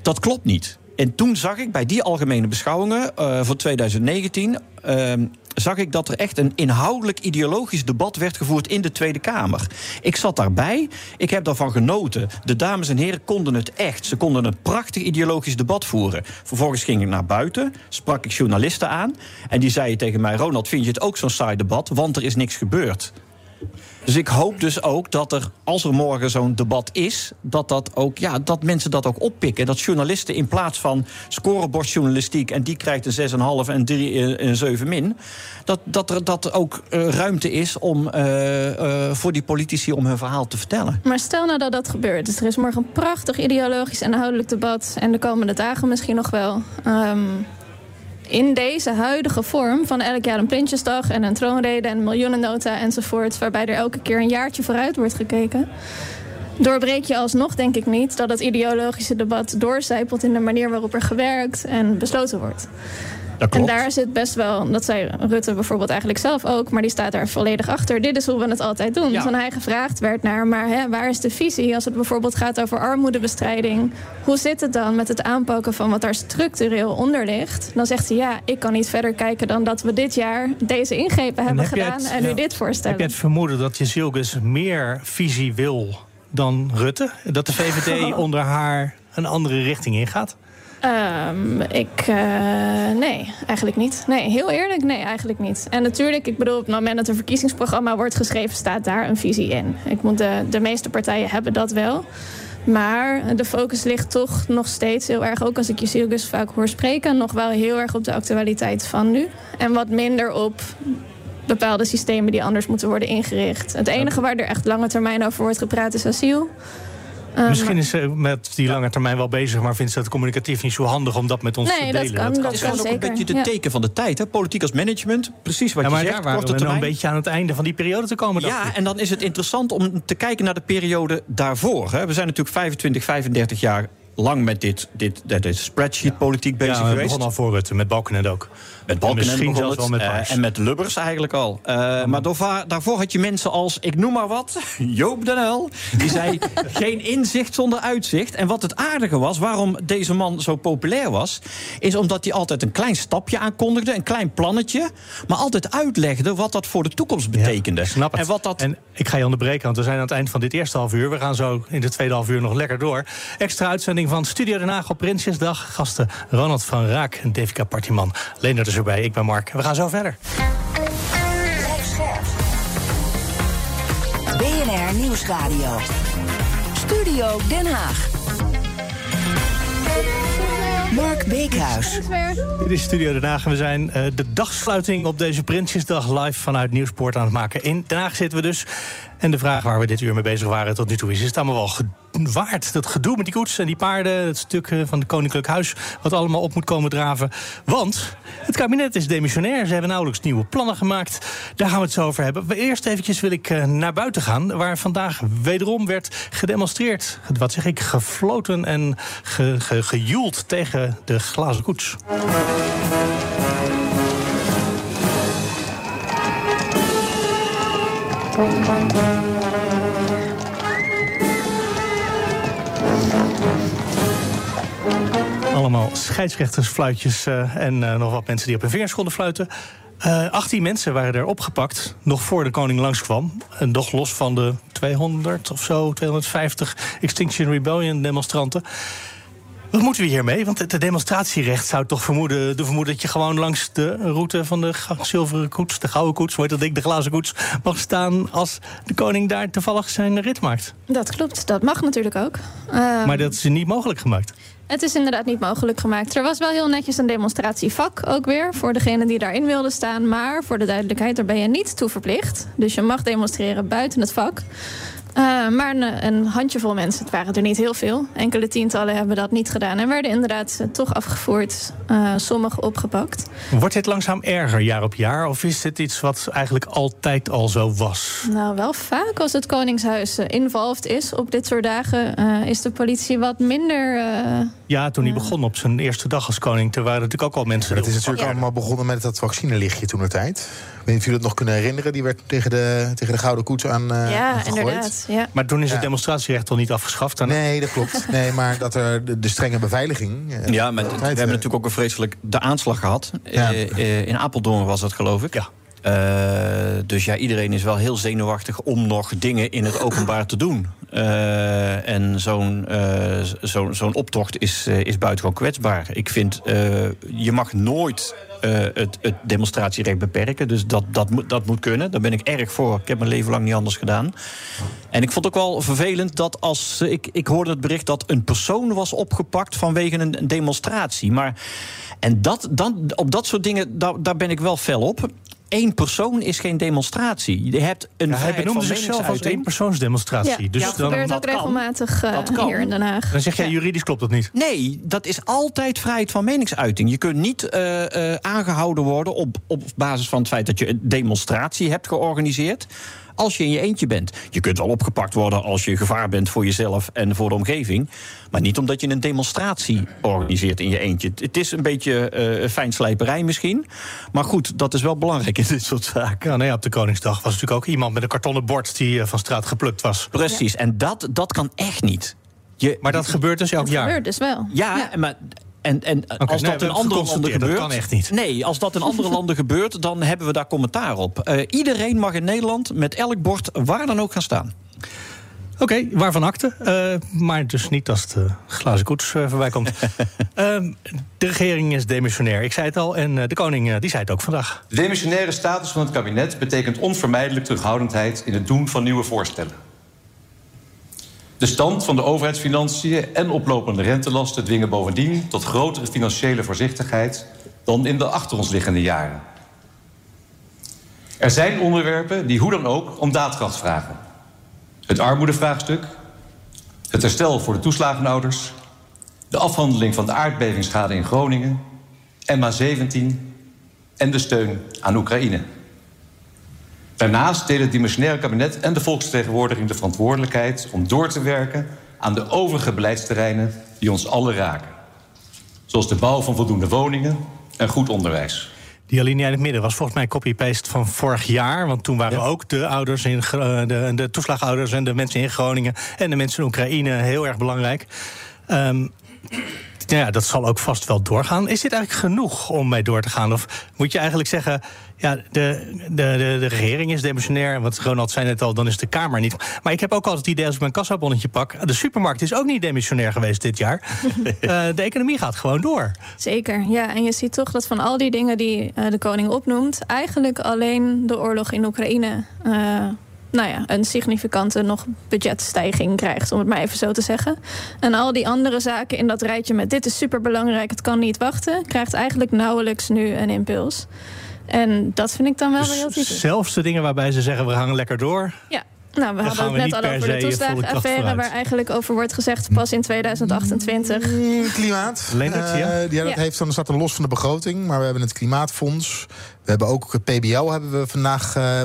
Speaker 5: Dat klopt niet. En toen zag ik bij die algemene beschouwingen uh, voor 2019. Uh, zag ik dat er echt een inhoudelijk ideologisch debat werd gevoerd in de Tweede Kamer. Ik zat daarbij, ik heb daarvan genoten. De dames en heren konden het echt. Ze konden een prachtig ideologisch debat voeren. Vervolgens ging ik naar buiten, sprak ik journalisten aan. En die zeiden tegen mij: Ronald, vind je het ook zo'n saai debat? Want er is niks gebeurd. Dus ik hoop dus ook dat er, als er morgen zo'n debat is, dat, dat, ook, ja, dat mensen dat ook oppikken. Dat journalisten in plaats van scorebordjournalistiek en die krijgt een 6,5 en 3 en 7 min, dat, dat er dat ook uh, ruimte is om, uh, voor die politici om hun verhaal te vertellen.
Speaker 6: Maar stel nou dat dat gebeurt. Dus er is morgen een prachtig ideologisch en inhoudelijk debat en de komende dagen misschien nog wel. Um, in deze huidige vorm van elk jaar een Prinsjesdag en een troonrede en een miljoenennota enzovoort, waarbij er elke keer een jaartje vooruit wordt gekeken. Doorbreek je alsnog, denk ik niet, dat het ideologische debat doorcijpelt in de manier waarop er gewerkt en besloten wordt. En daar zit best wel, dat zei Rutte bijvoorbeeld eigenlijk zelf ook, maar die staat daar volledig achter. Dit is hoe we het altijd doen. Ja. Van hij gevraagd werd naar, maar hè, waar is de visie als het bijvoorbeeld gaat over armoedebestrijding? Hoe zit het dan met het aanpakken van wat daar structureel onder ligt? Dan zegt hij ja, ik kan niet verder kijken dan dat we dit jaar deze ingrepen hebben gedaan het, en nu dit voorstellen.
Speaker 3: Heb je het vermoeden dat je Zilgus meer visie wil dan Rutte? Dat de VVD onder haar een andere richting ingaat?
Speaker 6: Um, ik, uh, nee, eigenlijk niet. Nee, heel eerlijk, nee, eigenlijk niet. En natuurlijk, ik bedoel, op het moment dat een verkiezingsprogramma wordt geschreven, staat daar een visie in. Ik moet de, de meeste partijen hebben dat wel. Maar de focus ligt toch nog steeds heel erg, ook als ik Jezielgus vaak hoor spreken, nog wel heel erg op de actualiteit van nu. En wat minder op bepaalde systemen die anders moeten worden ingericht. Het enige waar er echt lange termijn over wordt gepraat is asiel.
Speaker 3: Uh, Misschien is ze met die lange termijn wel bezig, maar vindt ze het communicatief niet zo handig om dat met ons
Speaker 6: nee,
Speaker 3: te delen.
Speaker 6: Dat kan, dat,
Speaker 5: dat
Speaker 6: is
Speaker 5: ook een beetje de teken van de tijd. Hè? Politiek als management, precies wat
Speaker 3: ja,
Speaker 5: je zegt.
Speaker 3: Daar waren we een beetje aan het einde van die periode te komen.
Speaker 5: Ja, en dan is het interessant om te kijken naar de periode daarvoor. Hè? We zijn natuurlijk 25, 35 jaar lang met dit, dit, dit spreadsheet-politiek bezig
Speaker 3: ja, we
Speaker 5: geweest.
Speaker 3: begonnen al voor Rutte, met Balkenende ook.
Speaker 5: Met Balkenende
Speaker 3: misschien
Speaker 5: begon
Speaker 3: zelfs
Speaker 5: het,
Speaker 3: wel met Pars.
Speaker 5: en met Lubbers eigenlijk al. Uh, maar daarvoor, daarvoor had je mensen als, ik noem maar wat, Joop den Uyl. Die zei, geen inzicht zonder uitzicht. En wat het aardige was, waarom deze man zo populair was... is omdat hij altijd een klein stapje aankondigde, een klein plannetje... maar altijd uitlegde wat dat voor de toekomst betekende.
Speaker 3: Ja, snap het.
Speaker 5: En, wat dat...
Speaker 3: en ik ga je onderbreken, want we zijn aan het eind van dit eerste half uur. We gaan zo in de tweede half uur nog lekker door. Extra uitzending van Studio Den Haag op Prinsjesdag. Gasten Ronald van Raak en Devika Partiman. Leendert is erbij, ik ben Mark. We gaan zo verder.
Speaker 2: BNR Nieuwsradio. Studio Den Haag. Mark Beekhuis.
Speaker 3: Dit is Studio Den Haag en we zijn uh, de dagsluiting op deze Prinsjesdag live vanuit Nieuwsport aan het maken. In Den Haag zitten we dus. En de vraag waar we dit uur mee bezig waren tot nu toe is: is het allemaal wel waard? Dat gedoe met die koets en die paarden, het stuk uh, van het Koninklijk Huis, wat allemaal op moet komen draven. Want het kabinet is demissionair. Ze hebben nauwelijks nieuwe plannen gemaakt. Daar gaan we het zo over hebben. Eerst eventjes wil ik uh, naar buiten gaan, waar vandaag wederom werd gedemonstreerd. Wat zeg ik? Gefloten en ge, gejoeld tegen de glazen koets. Allemaal scheidsrechtersfluitjes uh, en uh, nog wat mensen die op hun vingers konden fluiten. Uh, 18 mensen waren er opgepakt, nog voor de koning langskwam. En nog los van de 200 of zo, 250 Extinction Rebellion demonstranten. Wat moeten we hiermee? Want het demonstratierecht zou toch vermoeden, de vermoeden dat je gewoon langs de route van de zilveren koets, de gouden koets, hoe heet dat ding, de glazen koets, mag staan als de koning daar toevallig zijn rit maakt.
Speaker 6: Dat klopt, dat mag natuurlijk ook.
Speaker 3: Uh, maar dat is niet mogelijk gemaakt.
Speaker 6: Het is inderdaad niet mogelijk gemaakt. Er was wel heel netjes een demonstratievak ook weer voor degene die daarin wilde staan. Maar voor de duidelijkheid, daar ben je niet toe verplicht. Dus je mag demonstreren buiten het vak. Uh, maar een, een, handjevol mensen, het waren er niet heel veel. Enkele tientallen hebben dat niet gedaan en werden inderdaad uh, toch afgevoerd. Uh, sommigen opgepakt.
Speaker 3: Wordt dit langzaam erger jaar op jaar? Of is dit iets wat eigenlijk altijd al zo was?
Speaker 6: Nou, wel vaak als het Koningshuis involved is op dit soort dagen, is de politie wat minder.
Speaker 3: Ja, toen hij begon op zijn eerste dag als koning, toen waren er natuurlijk ook al mensen.
Speaker 4: Het is natuurlijk allemaal begonnen met dat vaccinelichtje toen de tijd. Ik weet niet of jullie het nog kunnen herinneren. Die werd tegen de, tegen de Gouden Koets aan.
Speaker 6: ja,
Speaker 4: gegooid.
Speaker 6: inderdaad. Ja.
Speaker 3: Maar toen is het ja. demonstratierecht al niet afgeschaft? Dan...
Speaker 4: Nee, dat klopt. Nee, maar dat er de, de strenge beveiliging.
Speaker 5: Uh, ja, maar we hebben natuurlijk ook een vreselijk de aanslag gehad. Ja. Uh, uh, in Apeldoorn was dat, geloof ik.
Speaker 3: Ja.
Speaker 5: Dus ja, iedereen is wel heel zenuwachtig om nog dingen in het openbaar te doen. en zo'n zo'n zo'n optocht is, is buitengewoon kwetsbaar. Ik vind, je mag nooit het, het, demonstratierecht beperken. Dus dat, dat, moet, dat moet kunnen. Daar ben ik erg voor. Ik heb mijn leven lang niet anders gedaan. En ik vond ook wel vervelend dat als. Ik, ik hoorde het bericht dat een persoon was opgepakt vanwege een demonstratie. Maar. En dat, dan, op dat soort dingen, daar, daar ben ik wel fel op één persoon is geen demonstratie. Je hebt een ja,
Speaker 3: hij benoemde zichzelf als één persoonsdemonstratie.
Speaker 6: Ja, dus dat gebeurt dan, ook regelmatig uh, hier in Den Haag.
Speaker 3: Dan zeg jij, juridisch klopt dat niet?
Speaker 5: Nee, dat is altijd vrijheid van meningsuiting. Je kunt niet uh, uh, aangehouden worden op, op basis van het feit dat je een demonstratie hebt georganiseerd als je in je eentje bent. Je kunt wel opgepakt worden als je gevaar bent voor jezelf en voor de omgeving. Maar niet omdat je een demonstratie organiseert in je eentje. Het is een beetje uh, fijnslijperij misschien. Maar goed, dat is wel belangrijk in dit soort zaken.
Speaker 3: Ja, nee, op de Koningsdag was natuurlijk ook iemand met een kartonnen bord die uh, van straat geplukt was.
Speaker 5: Precies, en dat, dat kan echt niet.
Speaker 3: Je, maar dat gebeurt dus elk jaar.
Speaker 6: Dat gebeurt dus wel.
Speaker 5: Ja, ja. maar en, en als dat in andere landen gebeurt.
Speaker 3: Dat kan echt niet.
Speaker 5: Nee, als dat in andere landen gebeurt, dan hebben we daar commentaar op. Uh, iedereen mag in Nederland met elk bord waar dan ook gaan staan.
Speaker 3: Oké, okay, waarvan akte. Uh, maar dus niet als de glazen koets uh, voorbij komt. uh, de regering is demissionair. Ik zei het al en de koning die zei het ook vandaag.
Speaker 7: De demissionaire status van het kabinet betekent onvermijdelijk terughoudendheid in het doen van nieuwe voorstellen. De stand van de overheidsfinanciën en oplopende rentelasten dwingen bovendien tot grotere financiële voorzichtigheid dan in de achter ons liggende jaren. Er zijn onderwerpen die hoe dan ook om daadkracht vragen. Het armoedevraagstuk, het herstel voor de toeslagenouders, de afhandeling van de aardbevingsschade in Groningen, MA17 en de steun aan Oekraïne. Daarnaast delen het dimensionaire kabinet en de volksvertegenwoordiging de verantwoordelijkheid om door te werken aan de overige beleidsterreinen die ons allen raken. Zoals de bouw van voldoende woningen en goed onderwijs.
Speaker 3: Die alinea in het midden was volgens mij copy-paste van vorig jaar. Want toen waren ook de ouders in de, de toeslagouders en de mensen in Groningen en de mensen in Oekraïne heel erg belangrijk. Um, ja, dat zal ook vast wel doorgaan. Is dit eigenlijk genoeg om mee door te gaan? Of moet je eigenlijk zeggen, ja, de, de, de, de regering is demissionair. Want Ronald zei net al, dan is de Kamer niet. Maar ik heb ook altijd het idee als ik mijn kassabonnetje pak... de supermarkt is ook niet demissionair geweest dit jaar. uh, de economie gaat gewoon door.
Speaker 6: Zeker, ja. En je ziet toch dat van al die dingen die uh, de koning opnoemt... eigenlijk alleen de oorlog in Oekraïne... Uh, nou ja, een significante nog budgetstijging krijgt, om het maar even zo te zeggen. En al die andere zaken in dat rijtje met dit is superbelangrijk, het kan niet wachten, krijgt eigenlijk nauwelijks nu een impuls. En dat vind ik dan wel dus heel typisch.
Speaker 3: Zelfs de dingen waarbij ze zeggen we hangen lekker door.
Speaker 6: Ja. Nou, we hadden het net al over de toeslagenaffaire... waar eigenlijk over wordt gezegd pas in 2028.
Speaker 4: Mm, klimaat.
Speaker 3: Leendert, ja. Uh,
Speaker 4: ja, dat heeft, dan staat er los van de begroting. Maar we hebben het Klimaatfonds. We hebben ook het PBL hebben we vandaag uh,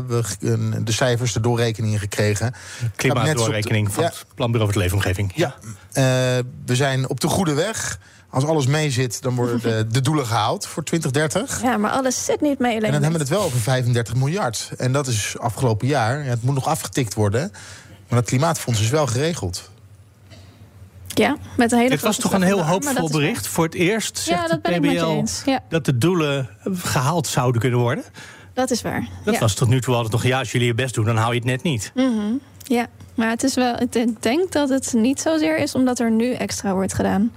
Speaker 4: de cijfers, de doorrekeningen gekregen.
Speaker 3: Klimaatdoorrekening van het Planbureau voor de Leefomgeving.
Speaker 4: Ja, ja. Uh, we zijn op de goede weg als alles mee zit, dan worden de, de, doelen gehaald voor 2030.
Speaker 6: Ja, maar alles zit niet mee. En
Speaker 4: dan hebben we het wel over 35 miljard. En dat is afgelopen jaar. Ja, het moet nog afgetikt worden. Maar het klimaatfonds is wel geregeld.
Speaker 6: Ja, met een hele
Speaker 3: Dit was toch een heel hoopvol bericht. Voor het eerst zegt ja, dat de PBL ja. dat de doelen gehaald zouden kunnen worden.
Speaker 6: Dat is waar.
Speaker 3: Dat was tot nu toe altijd nog, ja, als jullie je best doen, dan hou je het net niet.
Speaker 6: Mm -hmm. Ja, maar het is wel, ik denk dat het niet zozeer is omdat er nu extra wordt gedaan.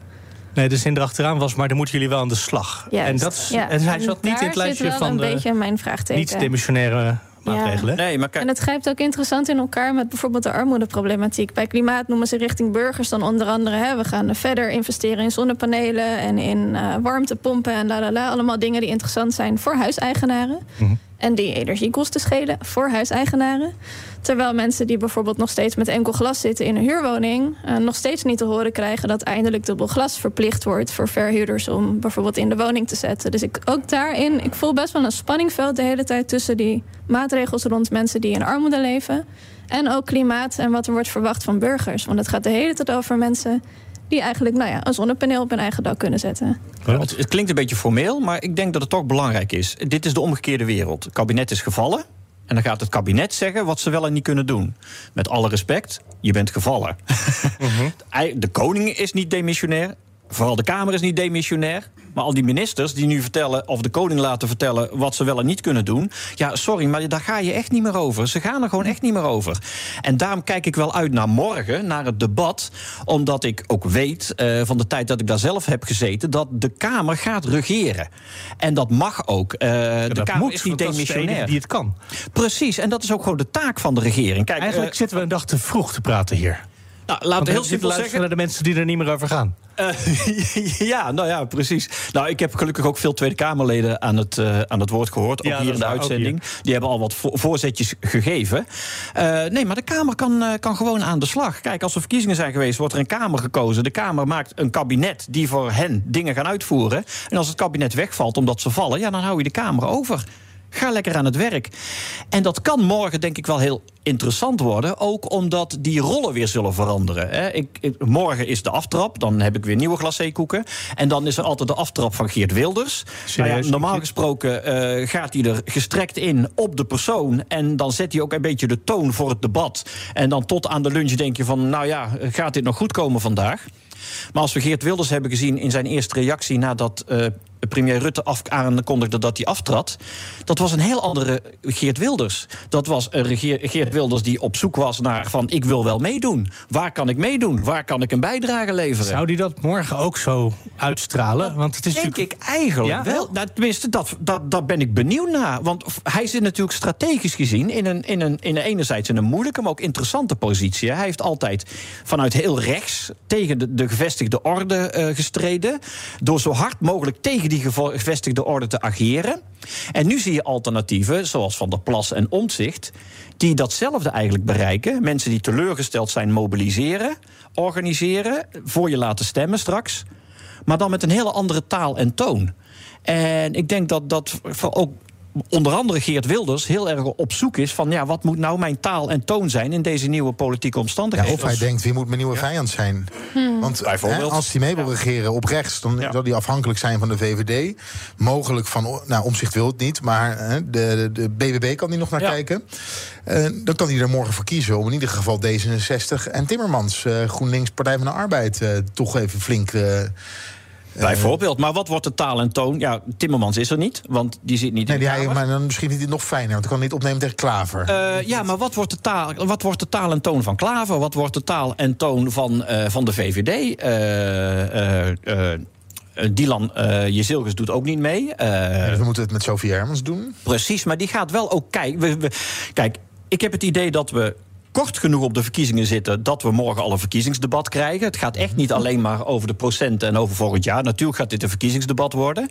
Speaker 3: Nee, de zin erachteraan was, maar dan moeten jullie wel aan de slag.
Speaker 6: en,
Speaker 3: dat, ja. en hij zat niet in het lijstje van
Speaker 6: een
Speaker 3: de
Speaker 6: beetje mijn vraagteken.
Speaker 3: niet-demissionaire maatregelen.
Speaker 5: Nee, maar
Speaker 6: En het grijpt ook interessant in elkaar met bijvoorbeeld de armoedeproblematiek. Bij klimaat noemen ze richting burgers dan onder andere... Hè, we gaan verder investeren in zonnepanelen en in uh, warmtepompen... en la, la, la, allemaal dingen die interessant zijn voor huiseigenaren. Mm en die energiekosten schelen voor huiseigenaren. Terwijl mensen die bijvoorbeeld nog steeds met enkel glas zitten in een huurwoning, uh, nog steeds niet te horen krijgen dat eindelijk dubbel glas verplicht wordt voor verhuurders om bijvoorbeeld in de woning te zetten. Dus ik, ook daarin, ik voel best wel een spanningveld de hele tijd tussen die maatregels rond mensen die in armoede leven. En ook klimaat en wat er wordt verwacht van burgers. Want het gaat de hele tijd over mensen die eigenlijk nou ja, een zonnepaneel op hun eigen dak kunnen zetten.
Speaker 5: Het, het, klinkt een beetje formeel, maar ik denk dat het toch belangrijk is. Dit is de omgekeerde wereld. Het kabinet is gevallen. En dan gaat het kabinet zeggen wat ze wel en niet kunnen doen. Met alle respect, je bent gevallen. Mhm. De koning is niet demissionair. Vooral de Kamer is niet demissionair. Maar al die ministers die nu vertellen, of de koning laten vertellen wat ze wel en niet kunnen doen. Ja, sorry, maar daar ga je echt niet meer over. Ze gaan er gewoon echt niet meer over. En daarom kijk ik wel uit naar morgen, naar het debat. Omdat ik ook weet, uh, van de tijd dat ik daar zelf heb gezeten, dat de Kamer gaat regeren. En dat mag ook. Uh, ja, de Kamer moet, is niet demissionair.
Speaker 3: die het kan.
Speaker 5: Precies, en dat is ook gewoon de taak van de regering.
Speaker 3: Kijk, Eigenlijk uh, zitten we een dag te vroeg te praten hier.
Speaker 5: Nou, laten we heel simpel zeggen.
Speaker 3: naar de mensen die er niet meer over gaan.
Speaker 5: Uh, ja, nou ja, precies. Nou, ik heb gelukkig ook veel Tweede Kamerleden aan het, uh, aan het woord gehoord. Ook ja, hier in de uitzending. Die hebben al wat vo voorzetjes gegeven. Uh, nee, maar de Kamer kan, kan gewoon aan de slag. Kijk, als er verkiezingen zijn geweest, wordt er een Kamer gekozen. De Kamer maakt een kabinet die voor hen dingen gaan uitvoeren. En als het kabinet wegvalt omdat ze vallen, ja, dan hou je de Kamer over. Ga lekker aan het werk. En dat kan morgen denk ik wel heel interessant worden. Ook omdat die rollen weer zullen veranderen. Ik, ik, morgen is de aftrap. Dan heb ik weer nieuwe glacékoeken. En dan is er altijd de aftrap van Geert Wilders. Nou ja, normaal gesproken uh, gaat hij er gestrekt in op de persoon. En dan zet hij ook een beetje de toon voor het debat. En dan tot aan de lunch denk je van... nou ja, gaat dit nog goed komen vandaag? Maar als we Geert Wilders hebben gezien in zijn eerste reactie nadat uh, premier Rutte af aankondigde dat hij aftrad. Dat was een heel andere Geert Wilders. Dat was een Geert Wilders die op zoek was naar van ik wil wel meedoen. Waar kan ik meedoen? Waar kan ik een bijdrage leveren?
Speaker 3: Zou die dat morgen ook zo uitstralen?
Speaker 5: Want het is denk ik eigenlijk wel. Nou, tenminste, dat, dat, dat ben ik benieuwd naar. Want hij zit natuurlijk strategisch gezien in een, in een, in een enerzijds in een moeilijke, maar ook interessante positie. Hij heeft altijd vanuit heel rechts tegen de, de gevestigde orde uh, gestreden. Door zo hard mogelijk tegen die gevestigde orde te ageren. En nu zie je alternatieven, zoals Van der Plas en Omtzigt, die datzelfde eigenlijk bereiken. Mensen die teleurgesteld zijn, mobiliseren, organiseren, voor je laten stemmen straks. Maar dan met een hele andere taal en toon. En ik denk dat dat ook onder andere Geert Wilders heel erg op zoek is van ja, wat moet nou mijn taal en toon zijn in deze nieuwe politieke omstandigheden.
Speaker 4: Ja, of hij denkt, wie moet mijn nieuwe vijand zijn? Hmm. Want hè, als hij mee wil regeren op rechts, dan zal hij afhankelijk zijn van de VVD. Mogelijk van, nou, omzicht wil het niet, maar hè, de, de BBB kan hij nog naar kijken. Uh, dan kan hij er morgen voor kiezen om in ieder geval D66 en Timmermans, uh, GroenLinks, Partij van de Arbeid, uh, toch even flink
Speaker 5: Bijvoorbeeld. Maar wat wordt de taal en toon? Ja, Timmermans is er niet, want die zit niet
Speaker 4: nee,
Speaker 5: in de
Speaker 4: die, Maar dan misschien niet nog fijner, want ik kan niet opnemen tegen Klaver.
Speaker 5: Uh, ja, maar wat wordt, de taal, wat wordt de taal en toon van Klaver? Wat wordt de taal en toon van, uh, van de VVD? Uh, Dylan uh, doet ook niet mee.
Speaker 4: Ja, we moeten het met Sophie Hermans doen.
Speaker 5: Precies, maar die gaat wel ook kijken. Kijk, ik heb het idee dat we kort genoeg op de verkiezingen zitten dat we morgen al een verkiezingsdebat krijgen. Het gaat echt niet alleen maar over de procenten en over volgend jaar. Natuurlijk gaat dit een verkiezingsdebat worden.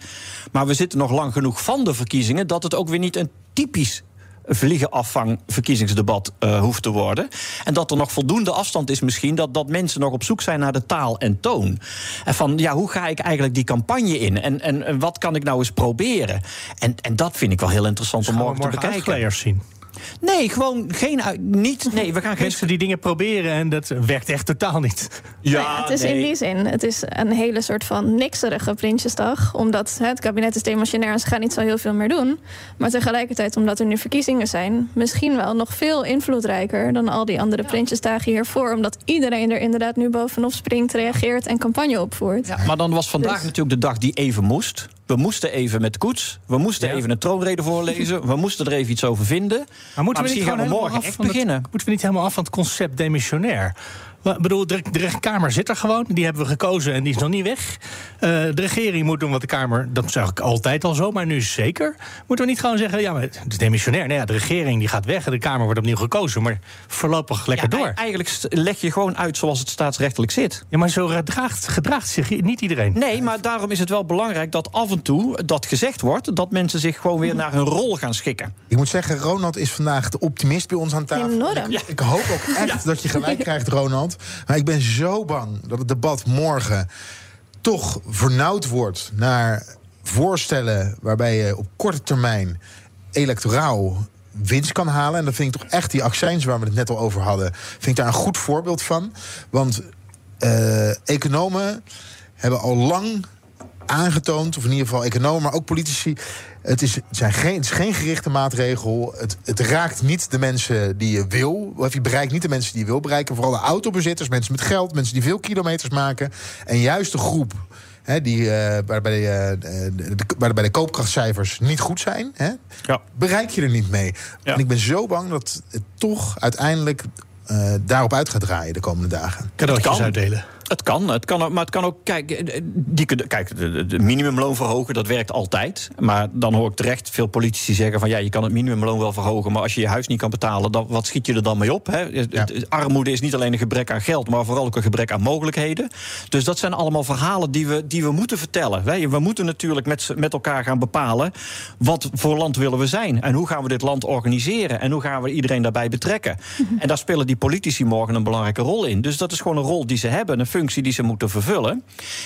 Speaker 5: Maar we zitten nog lang genoeg van de verkiezingen dat het ook weer niet een typisch vliegenafvang verkiezingsdebat uh, hoeft te worden. En dat er nog voldoende afstand is misschien... Dat, dat mensen nog op zoek zijn naar de taal en toon. En van, ja, hoe ga ik eigenlijk die campagne in? En, en, en wat kan ik nou eens proberen? En, en dat vind ik wel heel interessant om morgen, morgen te bekijken.
Speaker 3: zien.
Speaker 5: Nee, gewoon geen. Niet, nee, we gaan
Speaker 3: geen. Mensen die dingen proberen en dat werkt echt totaal niet.
Speaker 6: Ja, het is in die zin. Het is een hele soort van nikserige Prinsjesdag. Omdat het kabinet is demissionair en ze gaan niet zo heel veel meer doen. Maar tegelijkertijd, omdat er nu verkiezingen zijn, misschien wel nog veel invloedrijker dan al die andere Prinsjesdagen hiervoor. Omdat iedereen er inderdaad nu bovenop springt, reageert en campagne opvoert.
Speaker 5: Ja, maar dan was vandaag dus- natuurlijk de dag die even moest. We moesten even met koets. We moesten even een troonrede voorlezen. We moesten er even iets over vinden. Maar moeten we niet gaan we morgen echt beginnen?
Speaker 3: moeten we niet helemaal af van het concept demissionair? Ik bedoel, de, de Kamer zit er gewoon. Die hebben we gekozen en die is nog niet weg. Uh, de regering moet doen wat de Kamer... dat zeg ik altijd al zo, maar nu zeker. Moeten we niet gewoon zeggen... ja, maar het is demissionair. Nee, ja, de regering die gaat weg en de Kamer wordt opnieuw gekozen. Maar voorlopig lekker door.
Speaker 5: Eigenlijk leg je gewoon uit zoals het staatsrechtelijk zit.
Speaker 3: Ja, maar zo gedraagt, gedraagt zich niet iedereen.
Speaker 5: Nee, maar daarom is het wel belangrijk dat af en toe dat gezegd wordt... dat mensen zich gewoon weer naar hun rol gaan schikken.
Speaker 4: Ik moet zeggen, Ronald is vandaag de optimist bij ons aan tafel. Ik hoop ook echt dat je gelijk krijgt, Ronald. Maar ik ben zo bang dat het debat morgen toch vernauwd wordt naar voorstellen waarbij je op korte termijn electoraal winst kan halen. En dan vind ik toch echt die accijns waar we het net al over hadden, vind ik daar een goed voorbeeld van. Want uh, economen hebben al lang aangetoond, of in ieder geval economen, maar ook politici. Het is, het zijn geen, het is geen gerichte maatregel. Het, het raakt niet de mensen die je wil. Of je bereikt niet de mensen die je wil bereiken. Vooral de autobezitters, mensen met geld, mensen die veel kilometers maken. En juist de groep die, uh, waarbij, uh, de, waarbij de koopkrachtcijfers niet goed zijn, hè, ja. bereik je er niet mee. Ja. En ik ben zo bang dat het toch uiteindelijk uh, daarop uit gaat draaien de komende dagen.
Speaker 3: Cadeautjes uitdelen.
Speaker 5: Het kan, het kan, maar het kan ook. Kijk, eh, die, kijk de, de, minimumloon verhogen, dat werkt altijd. Maar dan hoor ik terecht veel politici zeggen: van ja, je kan het minimumloon wel verhogen. Maar als je je huis niet kan betalen, dan, wat schiet je er dan mee op? Hè? Armoede is niet alleen een gebrek aan geld, maar vooral ook een gebrek aan mogelijkheden. Dus dat zijn allemaal verhalen die we, die we moeten vertellen. Wij, we moeten natuurlijk met, met elkaar gaan bepalen. wat voor land willen we zijn? En hoe gaan we dit land organiseren? En hoe gaan we iedereen daarbij betrekken? En daar spelen die politici morgen een belangrijke rol in. Dus dat is gewoon een rol die ze hebben. Een functie die ze moeten vervullen.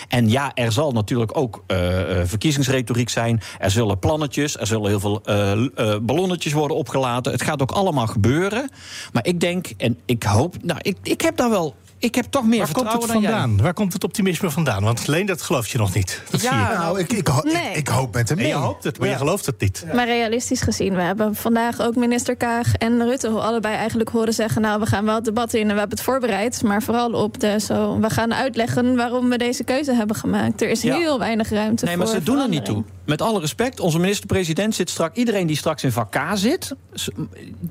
Speaker 5: En ja, er zal natuurlijk ook uh, verkiezingsretoriek zijn. Er zullen plannetjes, er zullen heel veel uh, ballonnetjes worden opgelaten. Het gaat ook allemaal gebeuren. Maar ik denk, en ik hoop, nou, ik, ik heb daar wel ik heb toch meer
Speaker 3: Waar
Speaker 5: vertrouwen
Speaker 3: komt het vandaan? Waar komt het optimisme vandaan? Want alleen dat geloof je nog niet. Dat
Speaker 4: ja, zie je. Nou, ik, ik, ik, ik, hoop met hem mee.
Speaker 3: je hoopt het, maar je gelooft het niet.
Speaker 6: Maar realistisch gezien, we hebben vandaag ook minister Kaag en Rutte allebei eigenlijk horen zeggen... nou, we gaan wel het debat in en we hebben het voorbereid. Maar vooral op de zo, we gaan uitleggen waarom we deze keuze hebben gemaakt. Er is heel weinig ruimte
Speaker 5: nee,
Speaker 6: voor
Speaker 5: Nee, maar ze doen er niet toe. Met alle respect, onze minister-president zit straks... iedereen die straks in vak K zit,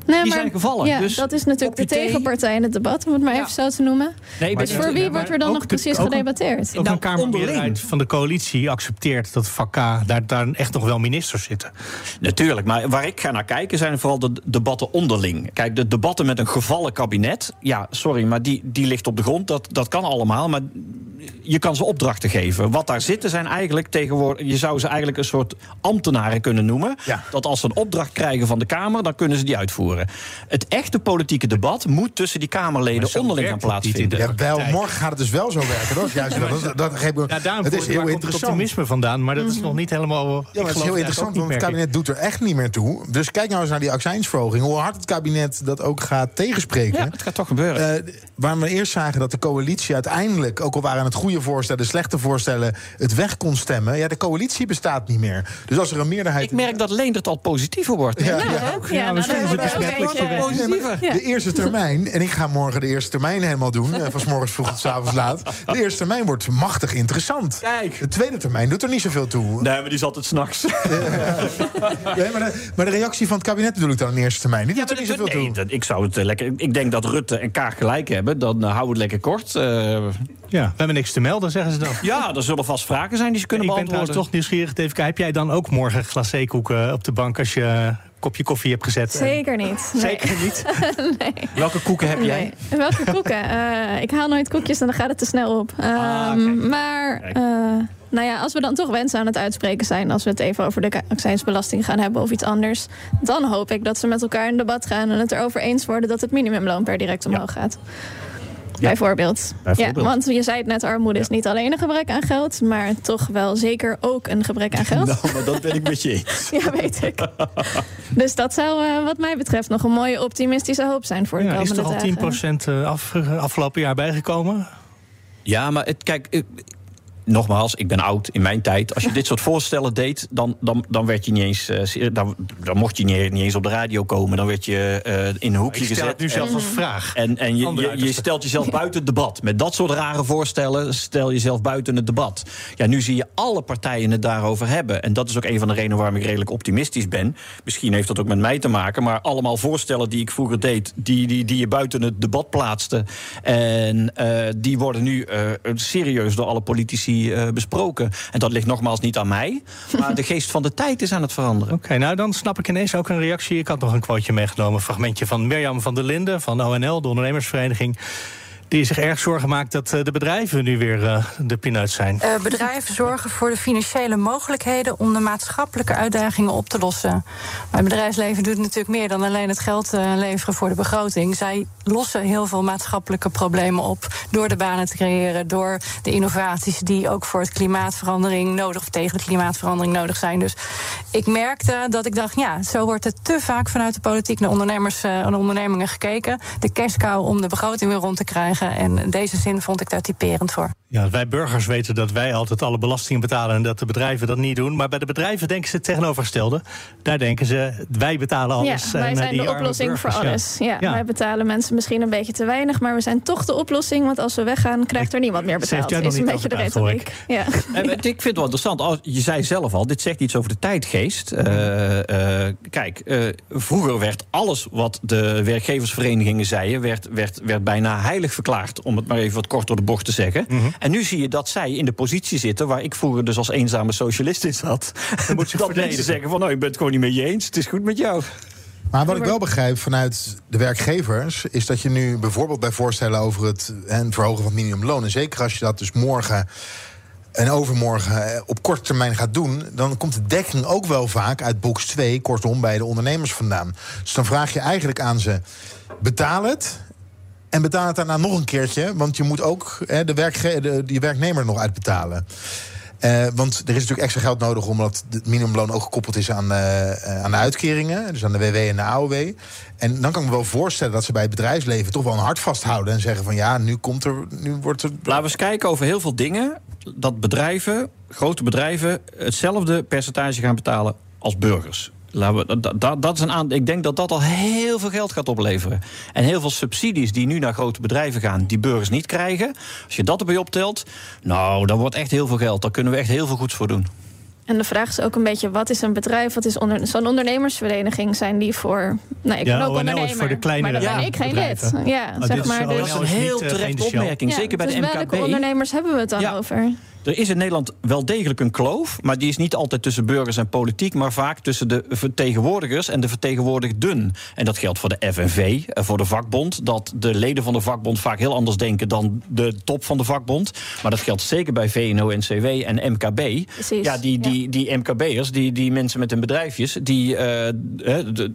Speaker 5: die zijn gevallen.
Speaker 6: Ja,
Speaker 5: dus
Speaker 6: dat is natuurlijk de tegenpartij in het debat, om het maar even zo te noemen. Nee, dus voor wie wordt er dan nog precies gedebatteerd?
Speaker 3: Ook een nou, Kamermeerderheid van de coalitie accepteert dat vak. Daar, daar echt nog wel ministers zitten.
Speaker 5: Natuurlijk, maar waar ik ga naar kijken... zijn vooral de debatten onderling. Kijk, de debatten met een gevallen kabinet... ja, sorry, maar die, die ligt op de grond. Dat, dat kan allemaal, maar je kan ze opdrachten geven. Wat daar zitten zijn eigenlijk tegenwoordig... je zou ze eigenlijk een soort ambtenaren kunnen noemen. Dat als ze een opdracht krijgen van de Kamer... dan kunnen ze die uitvoeren. Het echte politieke debat moet tussen die Kamerleden onderling gaan plaatsvinden.
Speaker 4: Ja, wel, morgen gaat het dus wel zo werken. Dat is juist dat, dat,
Speaker 3: ja, het is heel interessant. Het optimisme vandaan, maar dat is nog niet helemaal...
Speaker 4: Ja, maar het is heel interessant, want het kabinet doet er echt niet meer toe. Dus kijk nou eens naar die accijnsverhoging. Hoe hard het kabinet dat ook gaat tegenspreken.
Speaker 5: Ja, het gaat toch gebeuren.
Speaker 4: Uh, waar we eerst zagen dat de coalitie uiteindelijk... ook al waren het goede voorstellen, slechte voorstellen... het weg kon stemmen. Ja, de coalitie bestaat niet meer. Dus als er een meerderheid...
Speaker 5: Ik merk dat Leendert al positiever wordt.
Speaker 6: Ja, ja, ja. ook. ja, nou,
Speaker 4: De eerste termijn, en ik ga morgen de eerste termijn helemaal doen... Eh, van s morgens vroeg tot s avonds laat. De eerste termijn wordt machtig interessant.
Speaker 5: Kijk.
Speaker 4: De tweede termijn doet er niet zoveel toe.
Speaker 5: Nee, maar die is altijd s'nachts.
Speaker 4: nee, maar, de, maar de reactie van het kabinet bedoel ik dan in de eerste termijn. Die doet er niet zoveel nee, toe.
Speaker 5: ik zou het eh, lekker... Ik denk dat Rutte en Kaag gelijk hebben. Dan uh, houden we het lekker kort.
Speaker 3: Ja, we hebben niks te melden, zeggen ze dan.
Speaker 5: Ja, er zullen vast vragen zijn die ze kunnen ik beantwoorden.
Speaker 3: Ik ben trouwens toch nieuwsgierig, Even, Heb jij dan ook morgen glacékoeken op de bank als je een kopje koffie hebt gezet?
Speaker 6: Zeker niet.
Speaker 3: Nee. Zeker niet?
Speaker 6: nee.
Speaker 5: Welke koeken heb jij?
Speaker 6: Nee. Welke koeken? Uh, ik haal nooit koekjes en dan gaat het te snel op. Uh, ah, okay. Maar... Uh, nou ja, als we dan toch wensen aan het uitspreken zijn... als we het even over de accijnsbelasting gaan hebben of iets anders... dan hoop ik dat ze met elkaar in debat gaan... en het erover eens worden dat het minimumloon per direct omhoog ja. gaat. Bijvoorbeeld. Ja, want je zei het net, armoede is niet alleen een gebrek aan geld, maar toch wel zeker ook een gebrek aan geld.
Speaker 5: Nou, maar dat ben ik met je eens.
Speaker 6: ja, weet ik. dus dat zou uh, wat mij betreft nog een mooie optimistische hoop zijn voor de ja, komende
Speaker 3: dagen. Is er al 10% uh, af, afgelopen jaar bijgekomen?
Speaker 5: Ja, maar het, kijk, nogmaals, ik ben oud in mijn tijd. Als je dit soort voorstellen deed, dan, dan, dan werd je niet eens. Uh, dan, dan mocht je niet, niet, eens op de radio komen. Dan werd je uh, in een hoekje gezet.
Speaker 3: Ik stel het nu zelfs als vraag.
Speaker 5: En, en je, je, je, stelt jezelf buiten het debat. Met dat soort rare voorstellen stel je jezelf buiten het debat. Ja, nu zie je alle partijen het daarover hebben. En dat is ook een van de redenen waarom ik redelijk optimistisch ben. Misschien heeft dat ook met mij te maken. Maar allemaal voorstellen die ik vroeger deed, die, die, die je buiten het debat plaatste. En uh, die worden nu serieus door alle politici uh, besproken. En dat ligt nogmaals niet aan mij. Maar de geest van de tijd is aan het veranderen.
Speaker 3: Oké, nou dan snap ik ineens ook een reactie. Ik had nog een quoteje meegenomen. Een fragmentje van Mirjam van der Linden van ONL, de ondernemersvereniging die zich erg zorgen maakt dat eh, de bedrijven nu weer uh, de pineut zijn.
Speaker 9: Uh, bedrijven zorgen voor de financiële mogelijkheden om de maatschappelijke uitdagingen op te lossen. Maar het bedrijfsleven doet natuurlijk meer dan alleen het geld leveren voor de begroting. Zij lossen heel veel maatschappelijke problemen op door de banen te creëren, door de innovaties die ook voor het klimaatverandering nodig of tegen de klimaatverandering nodig zijn. Dus ik merkte dat ik dacht, ja, zo wordt het te vaak vanuit de politiek naar ondernemers en ondernemingen gekeken. De cow om de begroting weer rond te krijgen. Liggen. En deze zin vond ik daar typerend voor.
Speaker 3: Ja, wij burgers weten dat wij altijd alle belastingen betalen en dat de bedrijven dat niet doen. Maar bij de bedrijven denken ze het tegenovergestelde. Daar denken ze, wij betalen alles.
Speaker 6: Ja, wij zijn de oplossing voor alles. Ja. wij betalen mensen misschien een beetje te weinig, maar we zijn toch de oplossing. Want als we weggaan, krijgt er niemand meer betaald. Dat is een beetje de retoriek. Ja.
Speaker 5: En, ik vind het wel interessant. je zei zelf al, dit zegt iets over de tijdgeest. Uh, uh, kijk, uh, vroeger werd alles wat de werkgeversverenigingen zeiden, werd, werd, werd bijna heilig verklaard. Om het maar even wat kort door de bocht te zeggen. Mm -hmm. En nu zie je dat zij in de positie zitten waar ik vroeger dus als eenzame socialist in zat. Dan moet je dat mensen zeggen van nou, ik ben het gewoon niet met je eens. Het is goed met jou.
Speaker 4: Maar wat ik wel begrijp vanuit de werkgevers... is dat je nu bijvoorbeeld bij voorstellen over het verhogen van het minimumloon... en zeker als je dat dus morgen en overmorgen eh, op korte termijn gaat doen... dan komt de dekking ook wel vaak uit box 2, kortom bij de ondernemers vandaan. Dus dan vraag je eigenlijk aan ze, betaal het... En betaal het daarna nog een keertje, want je moet ook hè, de, werkge de, die werknemer nog uitbetalen. Uh, want er is natuurlijk extra geld nodig omdat het minimumloon ook gekoppeld is aan, uh, aan de uitkeringen. Dus aan de WW en de AOW. En dan kan ik me wel voorstellen dat ze bij het bedrijfsleven toch wel een hart vasthouden. En zeggen van ja, nu komt er. Nu wordt er...
Speaker 5: Laten we eens kijken over heel veel dingen. Dat bedrijven, grote bedrijven, hetzelfde percentage gaan betalen als burgers. We, dat, dat is een aan, ik denk dat dat al heel veel geld gaat opleveren. En heel veel subsidies die nu naar grote bedrijven gaan, die burgers niet krijgen. Als je dat erbij optelt, nou, dan wordt echt heel veel geld. Daar kunnen we echt heel veel goeds voor doen.
Speaker 6: En de vraag is ook een beetje, wat is een bedrijf? Wat is onder, zo'n ondernemersvereniging? Zijn die voor... Nou, ik ben ook ondernemer, voor de kleine maar dan ben ik geen lid. Ja,
Speaker 5: oh, zeg maar, dus, dat is een heel eh, terechte opmerking, zeker bij
Speaker 6: dus
Speaker 5: de MKB.
Speaker 6: welke ondernemers hebben we het dan over?
Speaker 5: Er is in Nederland wel degelijk een kloof, maar die is niet altijd tussen burgers en politiek, maar vaak tussen de vertegenwoordigers en de vertegenwoordigden. En dat geldt voor de FNV, eh, voor de vakbond, dat de leden van de vakbond vaak heel anders denken dan de top van de vakbond. Maar dat geldt zeker bij VNO-NCW en MKB.
Speaker 6: Precies,
Speaker 5: ja, die, die, die MKB'ers, die, die mensen met hun bedrijfjes, die uh, de,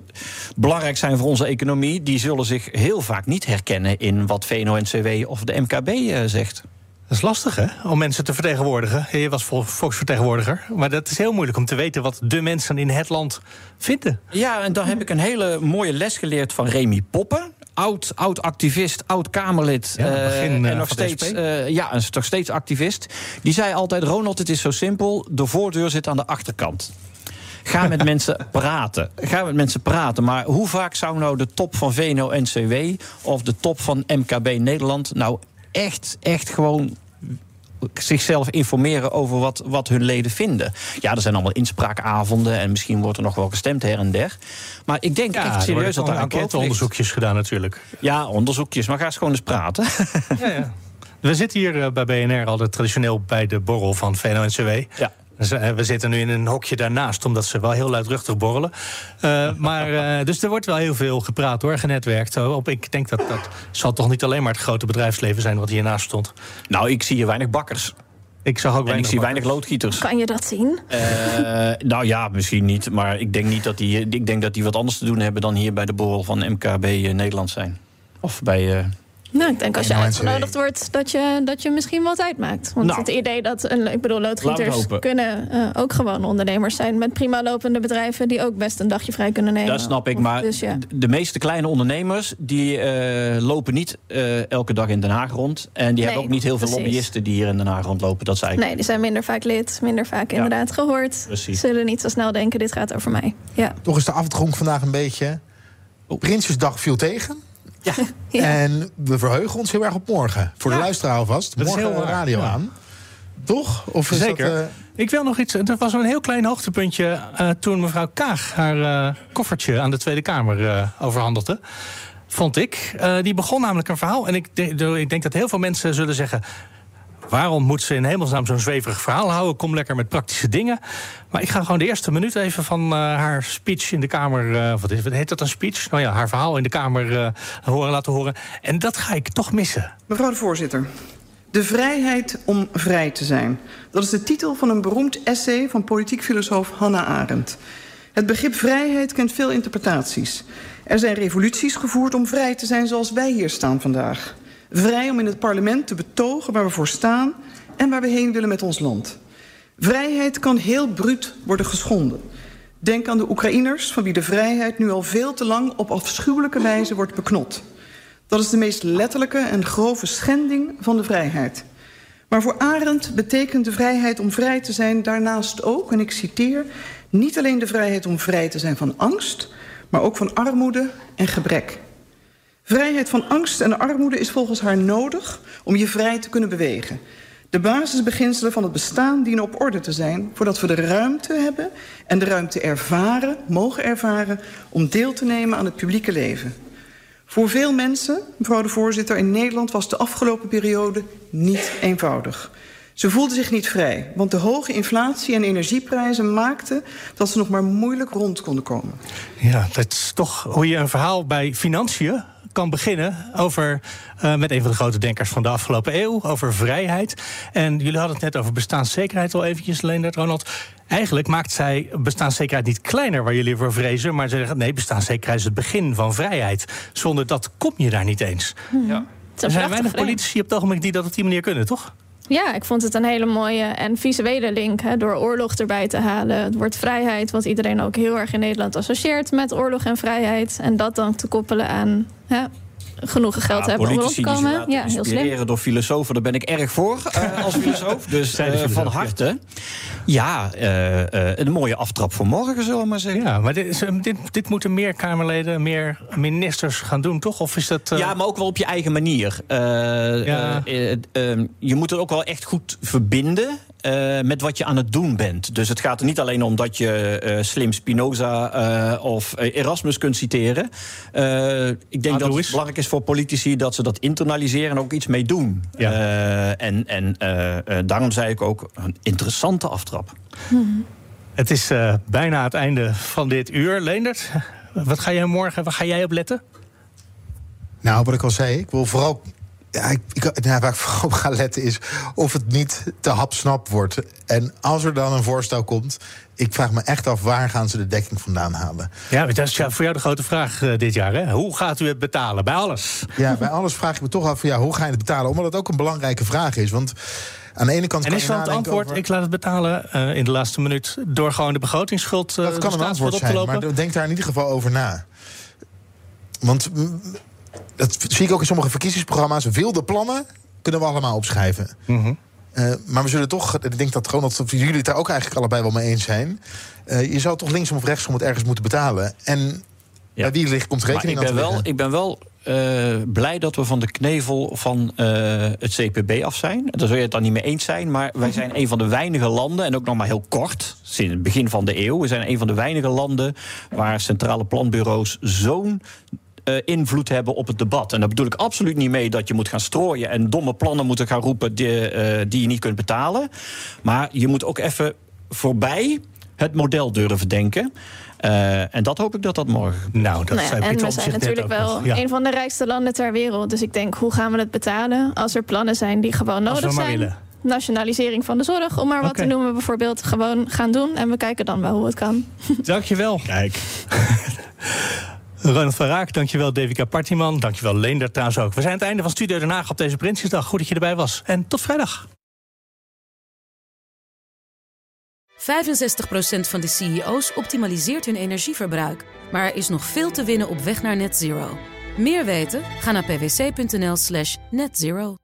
Speaker 5: belangrijk zijn voor onze economie, die zullen zich heel vaak niet herkennen in wat VNO-NCW of de MKB uh, zegt.
Speaker 3: Dat is lastig, hè? Om mensen te vertegenwoordigen. Je was volksvertegenwoordiger. Maar dat is heel moeilijk om te weten wat de mensen in het land vinden.
Speaker 5: Ja, en dan heb ik een hele mooie les geleerd van Remy Poppen. Oud, oud activist, oud Kamerlid. Ja, begin, uh, en uh, nog steeds, uh, ja, en nog steeds activist. Die zei altijd: Ronald, het is zo simpel. De voordeur zit aan de achterkant. Ga met mensen praten. Ga met mensen praten. Maar hoe vaak zou nou de top van VNO-NCW of de top van MKB Nederland nou echt, echt gewoon zichzelf informeren over wat, wat hun leden vinden. Ja, er zijn allemaal inspraakavonden en misschien wordt er nog wel gestemd her en der. Maar ik denk echt serieus dat er
Speaker 3: enquête-onderzoekjes gedaan natuurlijk.
Speaker 5: Ja, onderzoekjes, maar ga eens gewoon eens praten. Ja, ja.
Speaker 3: We zitten hier eh, bij BNR altijd traditioneel bij de borrel van VNO-NCW. Ja. Dus, eh, we zitten nu in een hokje daarnaast, omdat ze wel heel luidruchtig borrelen. Uh, maar, uh, dus er wordt wel heel veel gepraat hoor, genetwerkt. Op, ik denk dat dat zal toch niet alleen maar het grote bedrijfsleven zijn wat hiernaast stond.
Speaker 5: Nou, ik zie hier weinig bakkers.
Speaker 3: Ik zag ook weinig
Speaker 5: en ik zie weinig loodgieters.
Speaker 6: Kan je dat zien?
Speaker 5: Uh, nou ja, misschien niet. Maar ik denk, niet dat die, ik denk dat die wat anders te doen hebben dan hier bij de borrel van MKB Nederland zijn. Of bij
Speaker 6: nou, ik denk als je uitgenodigd wordt, dat je, dat je misschien wat uitmaakt. Want nou. het idee dat, een, ik bedoel, loodgieters kunnen uh, ook gewoon ondernemers zijn... met prima lopende bedrijven die ook best een dagje vrij kunnen nemen.
Speaker 5: Dat snap ik, maar dus, ja. de meeste kleine ondernemers... die uh, lopen niet uh, elke dag in Den Haag rond. En die nee, hebben ook niet heel veel precies. lobbyisten die hier in Den Haag rondlopen. Dat zei ik.
Speaker 6: Nee, die zijn minder vaak lid, minder vaak ja. inderdaad gehoord. Precies. Zullen niet zo snel denken, dit gaat over mij. Ja.
Speaker 4: Toch is de afdronk vandaag een beetje... Prinsjesdag viel tegen... Ja. En we verheugen ons heel erg op morgen. Voor de luisteraar alvast. morgen heel radio aan. Toch? Of
Speaker 3: Zeker. Dat, uh... Ik wil nog iets. Er was een heel klein hoogtepuntje uh, toen mevrouw Kaag haar uh, koffertje aan de Tweede Kamer overhandigde. Vond ik. die begon namelijk een verhaal. En ik, ik denk dat heel veel mensen zullen zeggen. Waarom moet ze in hemelsnaam zo'n zweverig verhaal houden? Kom lekker met praktische dingen. Maar ik ga gewoon de eerste minuut even van uh, haar speech in de Kamer... Uh, wat, is, wat heet dat, een speech? Nou ja, haar verhaal in de Kamer uh, horen, laten horen. En dat ga ik toch missen.
Speaker 10: Mevrouw de voorzitter. De vrijheid om vrij te zijn. Dat is de titel van een beroemd essay van politiek filosoof Hannah Arendt. Het begrip vrijheid kent veel interpretaties. Er zijn revoluties gevoerd om vrij te zijn zoals wij hier staan vandaag. Vrij om in het parlement te betogen waar we voor staan en waar we heen willen met ons land. Vrijheid kan heel bruut worden geschonden. Denk aan de Oekraïners, van wie de vrijheid nu al veel te lang op afschuwelijke wijze wordt beknot. Dat is de meest letterlijke en grove schending van de vrijheid. Maar voor Arendt betekent de vrijheid om vrij te zijn daarnaast ook, en ik citeer, niet alleen de vrijheid om vrij te zijn van angst, maar ook van armoede en gebrek. Vrijheid van angst en armoede is volgens haar nodig om je vrij te kunnen bewegen. De basisbeginselen van het bestaan dienen op orde te zijn... voordat we de ruimte hebben en de ruimte ervaren, mogen ervaren... om deel te nemen aan het publieke leven. Voor veel mensen, mevrouw de voorzitter, in Nederland... was de afgelopen periode niet eenvoudig. Ze voelden zich niet vrij, want de hoge inflatie en energieprijzen maakten dat ze nog maar moeilijk rond konden komen.
Speaker 3: Ja, dat is toch hoe je een verhaal bij financiën kan beginnen over, uh, met een van de grote denkers van de afgelopen eeuw, over vrijheid. En jullie hadden het net over bestaanszekerheid al eventjes, Leendert, Ronald. Eigenlijk maakt zij bestaanszekerheid niet kleiner waar jullie voor vrezen, maar ze zeggen nee, bestaanszekerheid is het begin van vrijheid. Zonder dat kom je daar niet eens. Ja. Er zijn weinig politici op het ogenblik die dat op die manier kunnen, toch?
Speaker 6: Ja, ik vond het een hele mooie en visuele link. Hè, door oorlog erbij te halen. Het woord vrijheid, wat iedereen ook heel erg in Nederland associeert met oorlog en vrijheid. En dat dan te koppelen aan hè, genoeg geld ja, hebben om rond te komen.
Speaker 5: Ja, heel slim. door filosofen, daar ben ik erg voor uh, als filosoof. Dus uh, van harte. Ja, uh, een mooie aftrap voor morgen, zullen we maar zeggen.
Speaker 3: Ja, maar dit, dit, dit, moeten meer Kamerleden, meer ministers gaan doen, toch? Of is dat,
Speaker 5: Ja, maar ook wel op je eigen manier. Ja. je moet het ook wel echt goed verbinden. Uh, met wat je aan het doen bent. Dus het gaat er niet alleen om dat je uh, slim Spinoza uh, of Erasmus kunt citeren. ik denk dat het belangrijk is voor politici dat ze dat internaliseren en ook iets mee doen. Ja. en en daarom zei ik ook een interessante aftrap.
Speaker 3: Hmm. Het is bijna het einde van dit uur. Leendert, wat ga jij morgen, waar ga jij op letten?
Speaker 4: Nou, wat ik al zei, ik wil vooral ja, ik, ik, nou, waar ik op ga letten is of het niet te hapsnap wordt. En als er dan een voorstel komt, ik vraag me echt af waar gaan ze de dekking vandaan halen.
Speaker 3: Ja, dat is voor jou de grote vraag uh, dit jaar. Hè? Hoe gaat u het betalen? Bij alles?
Speaker 4: Ja, bij alles vraag ik me toch af, ja, hoe ga je het betalen? Omdat het ook een belangrijke vraag is. Want aan de ene kant.
Speaker 3: En is dan het antwoord: ik laat het betalen uh, in de laatste minuut door gewoon de begrotingsschuld. Uh,
Speaker 4: dat kan een antwoord zijn, maar denk daar in ieder geval over na. Want dat zie ik ook in sommige verkiezingsprogramma's. Wilde plannen kunnen we allemaal opschrijven. Mhm. Eh, maar we zullen toch, ik denk dat Ronald, of jullie het daar ook eigenlijk allebei wel mee eens zijn. Uh, je zou toch linksom of rechtsom het ergens moeten betalen. En ja. bij wie ligt, komt rekening
Speaker 5: maar ik ben
Speaker 4: wel,
Speaker 5: Ik ben wel uh, blij dat we van de knevel van het CPB af zijn. Daar zul je het dan niet mee eens zijn. Maar wij zijn een van de weinige landen, en ook nog maar heel kort, sinds het begin van de eeuw. We zijn een van de weinige landen waar centrale planbureaus zo'n uh, invloed hebben op het debat. En daar bedoel ik absoluut niet mee dat je moet gaan strooien en domme plannen moeten gaan roepen die, uh, die je niet kunt betalen. Maar je moet ook even voorbij het model durven denken. Uh, en dat hoop ik dat dat morgen.
Speaker 3: Nou, dat
Speaker 6: nou ja, En we zijn natuurlijk wel ja. een van de rijkste landen ter wereld. Dus ik denk, hoe gaan we het betalen als er plannen zijn die gewoon nodig zijn? Willen. Nationalisering van de zorg, om maar wat okay. te noemen, bijvoorbeeld. Gewoon gaan doen en we kijken dan wel hoe het kan.
Speaker 3: Dankjewel. Kijk. Ronald van Raak, dankjewel Devika Partiman. Dankjewel Leender trouwens ook. We zijn aan het einde van Studio Den Haag op deze Prinsjesdag. Goed dat je erbij was. En tot vrijdag.
Speaker 1: 65% van de CEO's optimaliseert hun energieverbruik. Maar er is nog veel te winnen op weg naar net zero. Meer weten? Ga naar pwc.nl slash netzero.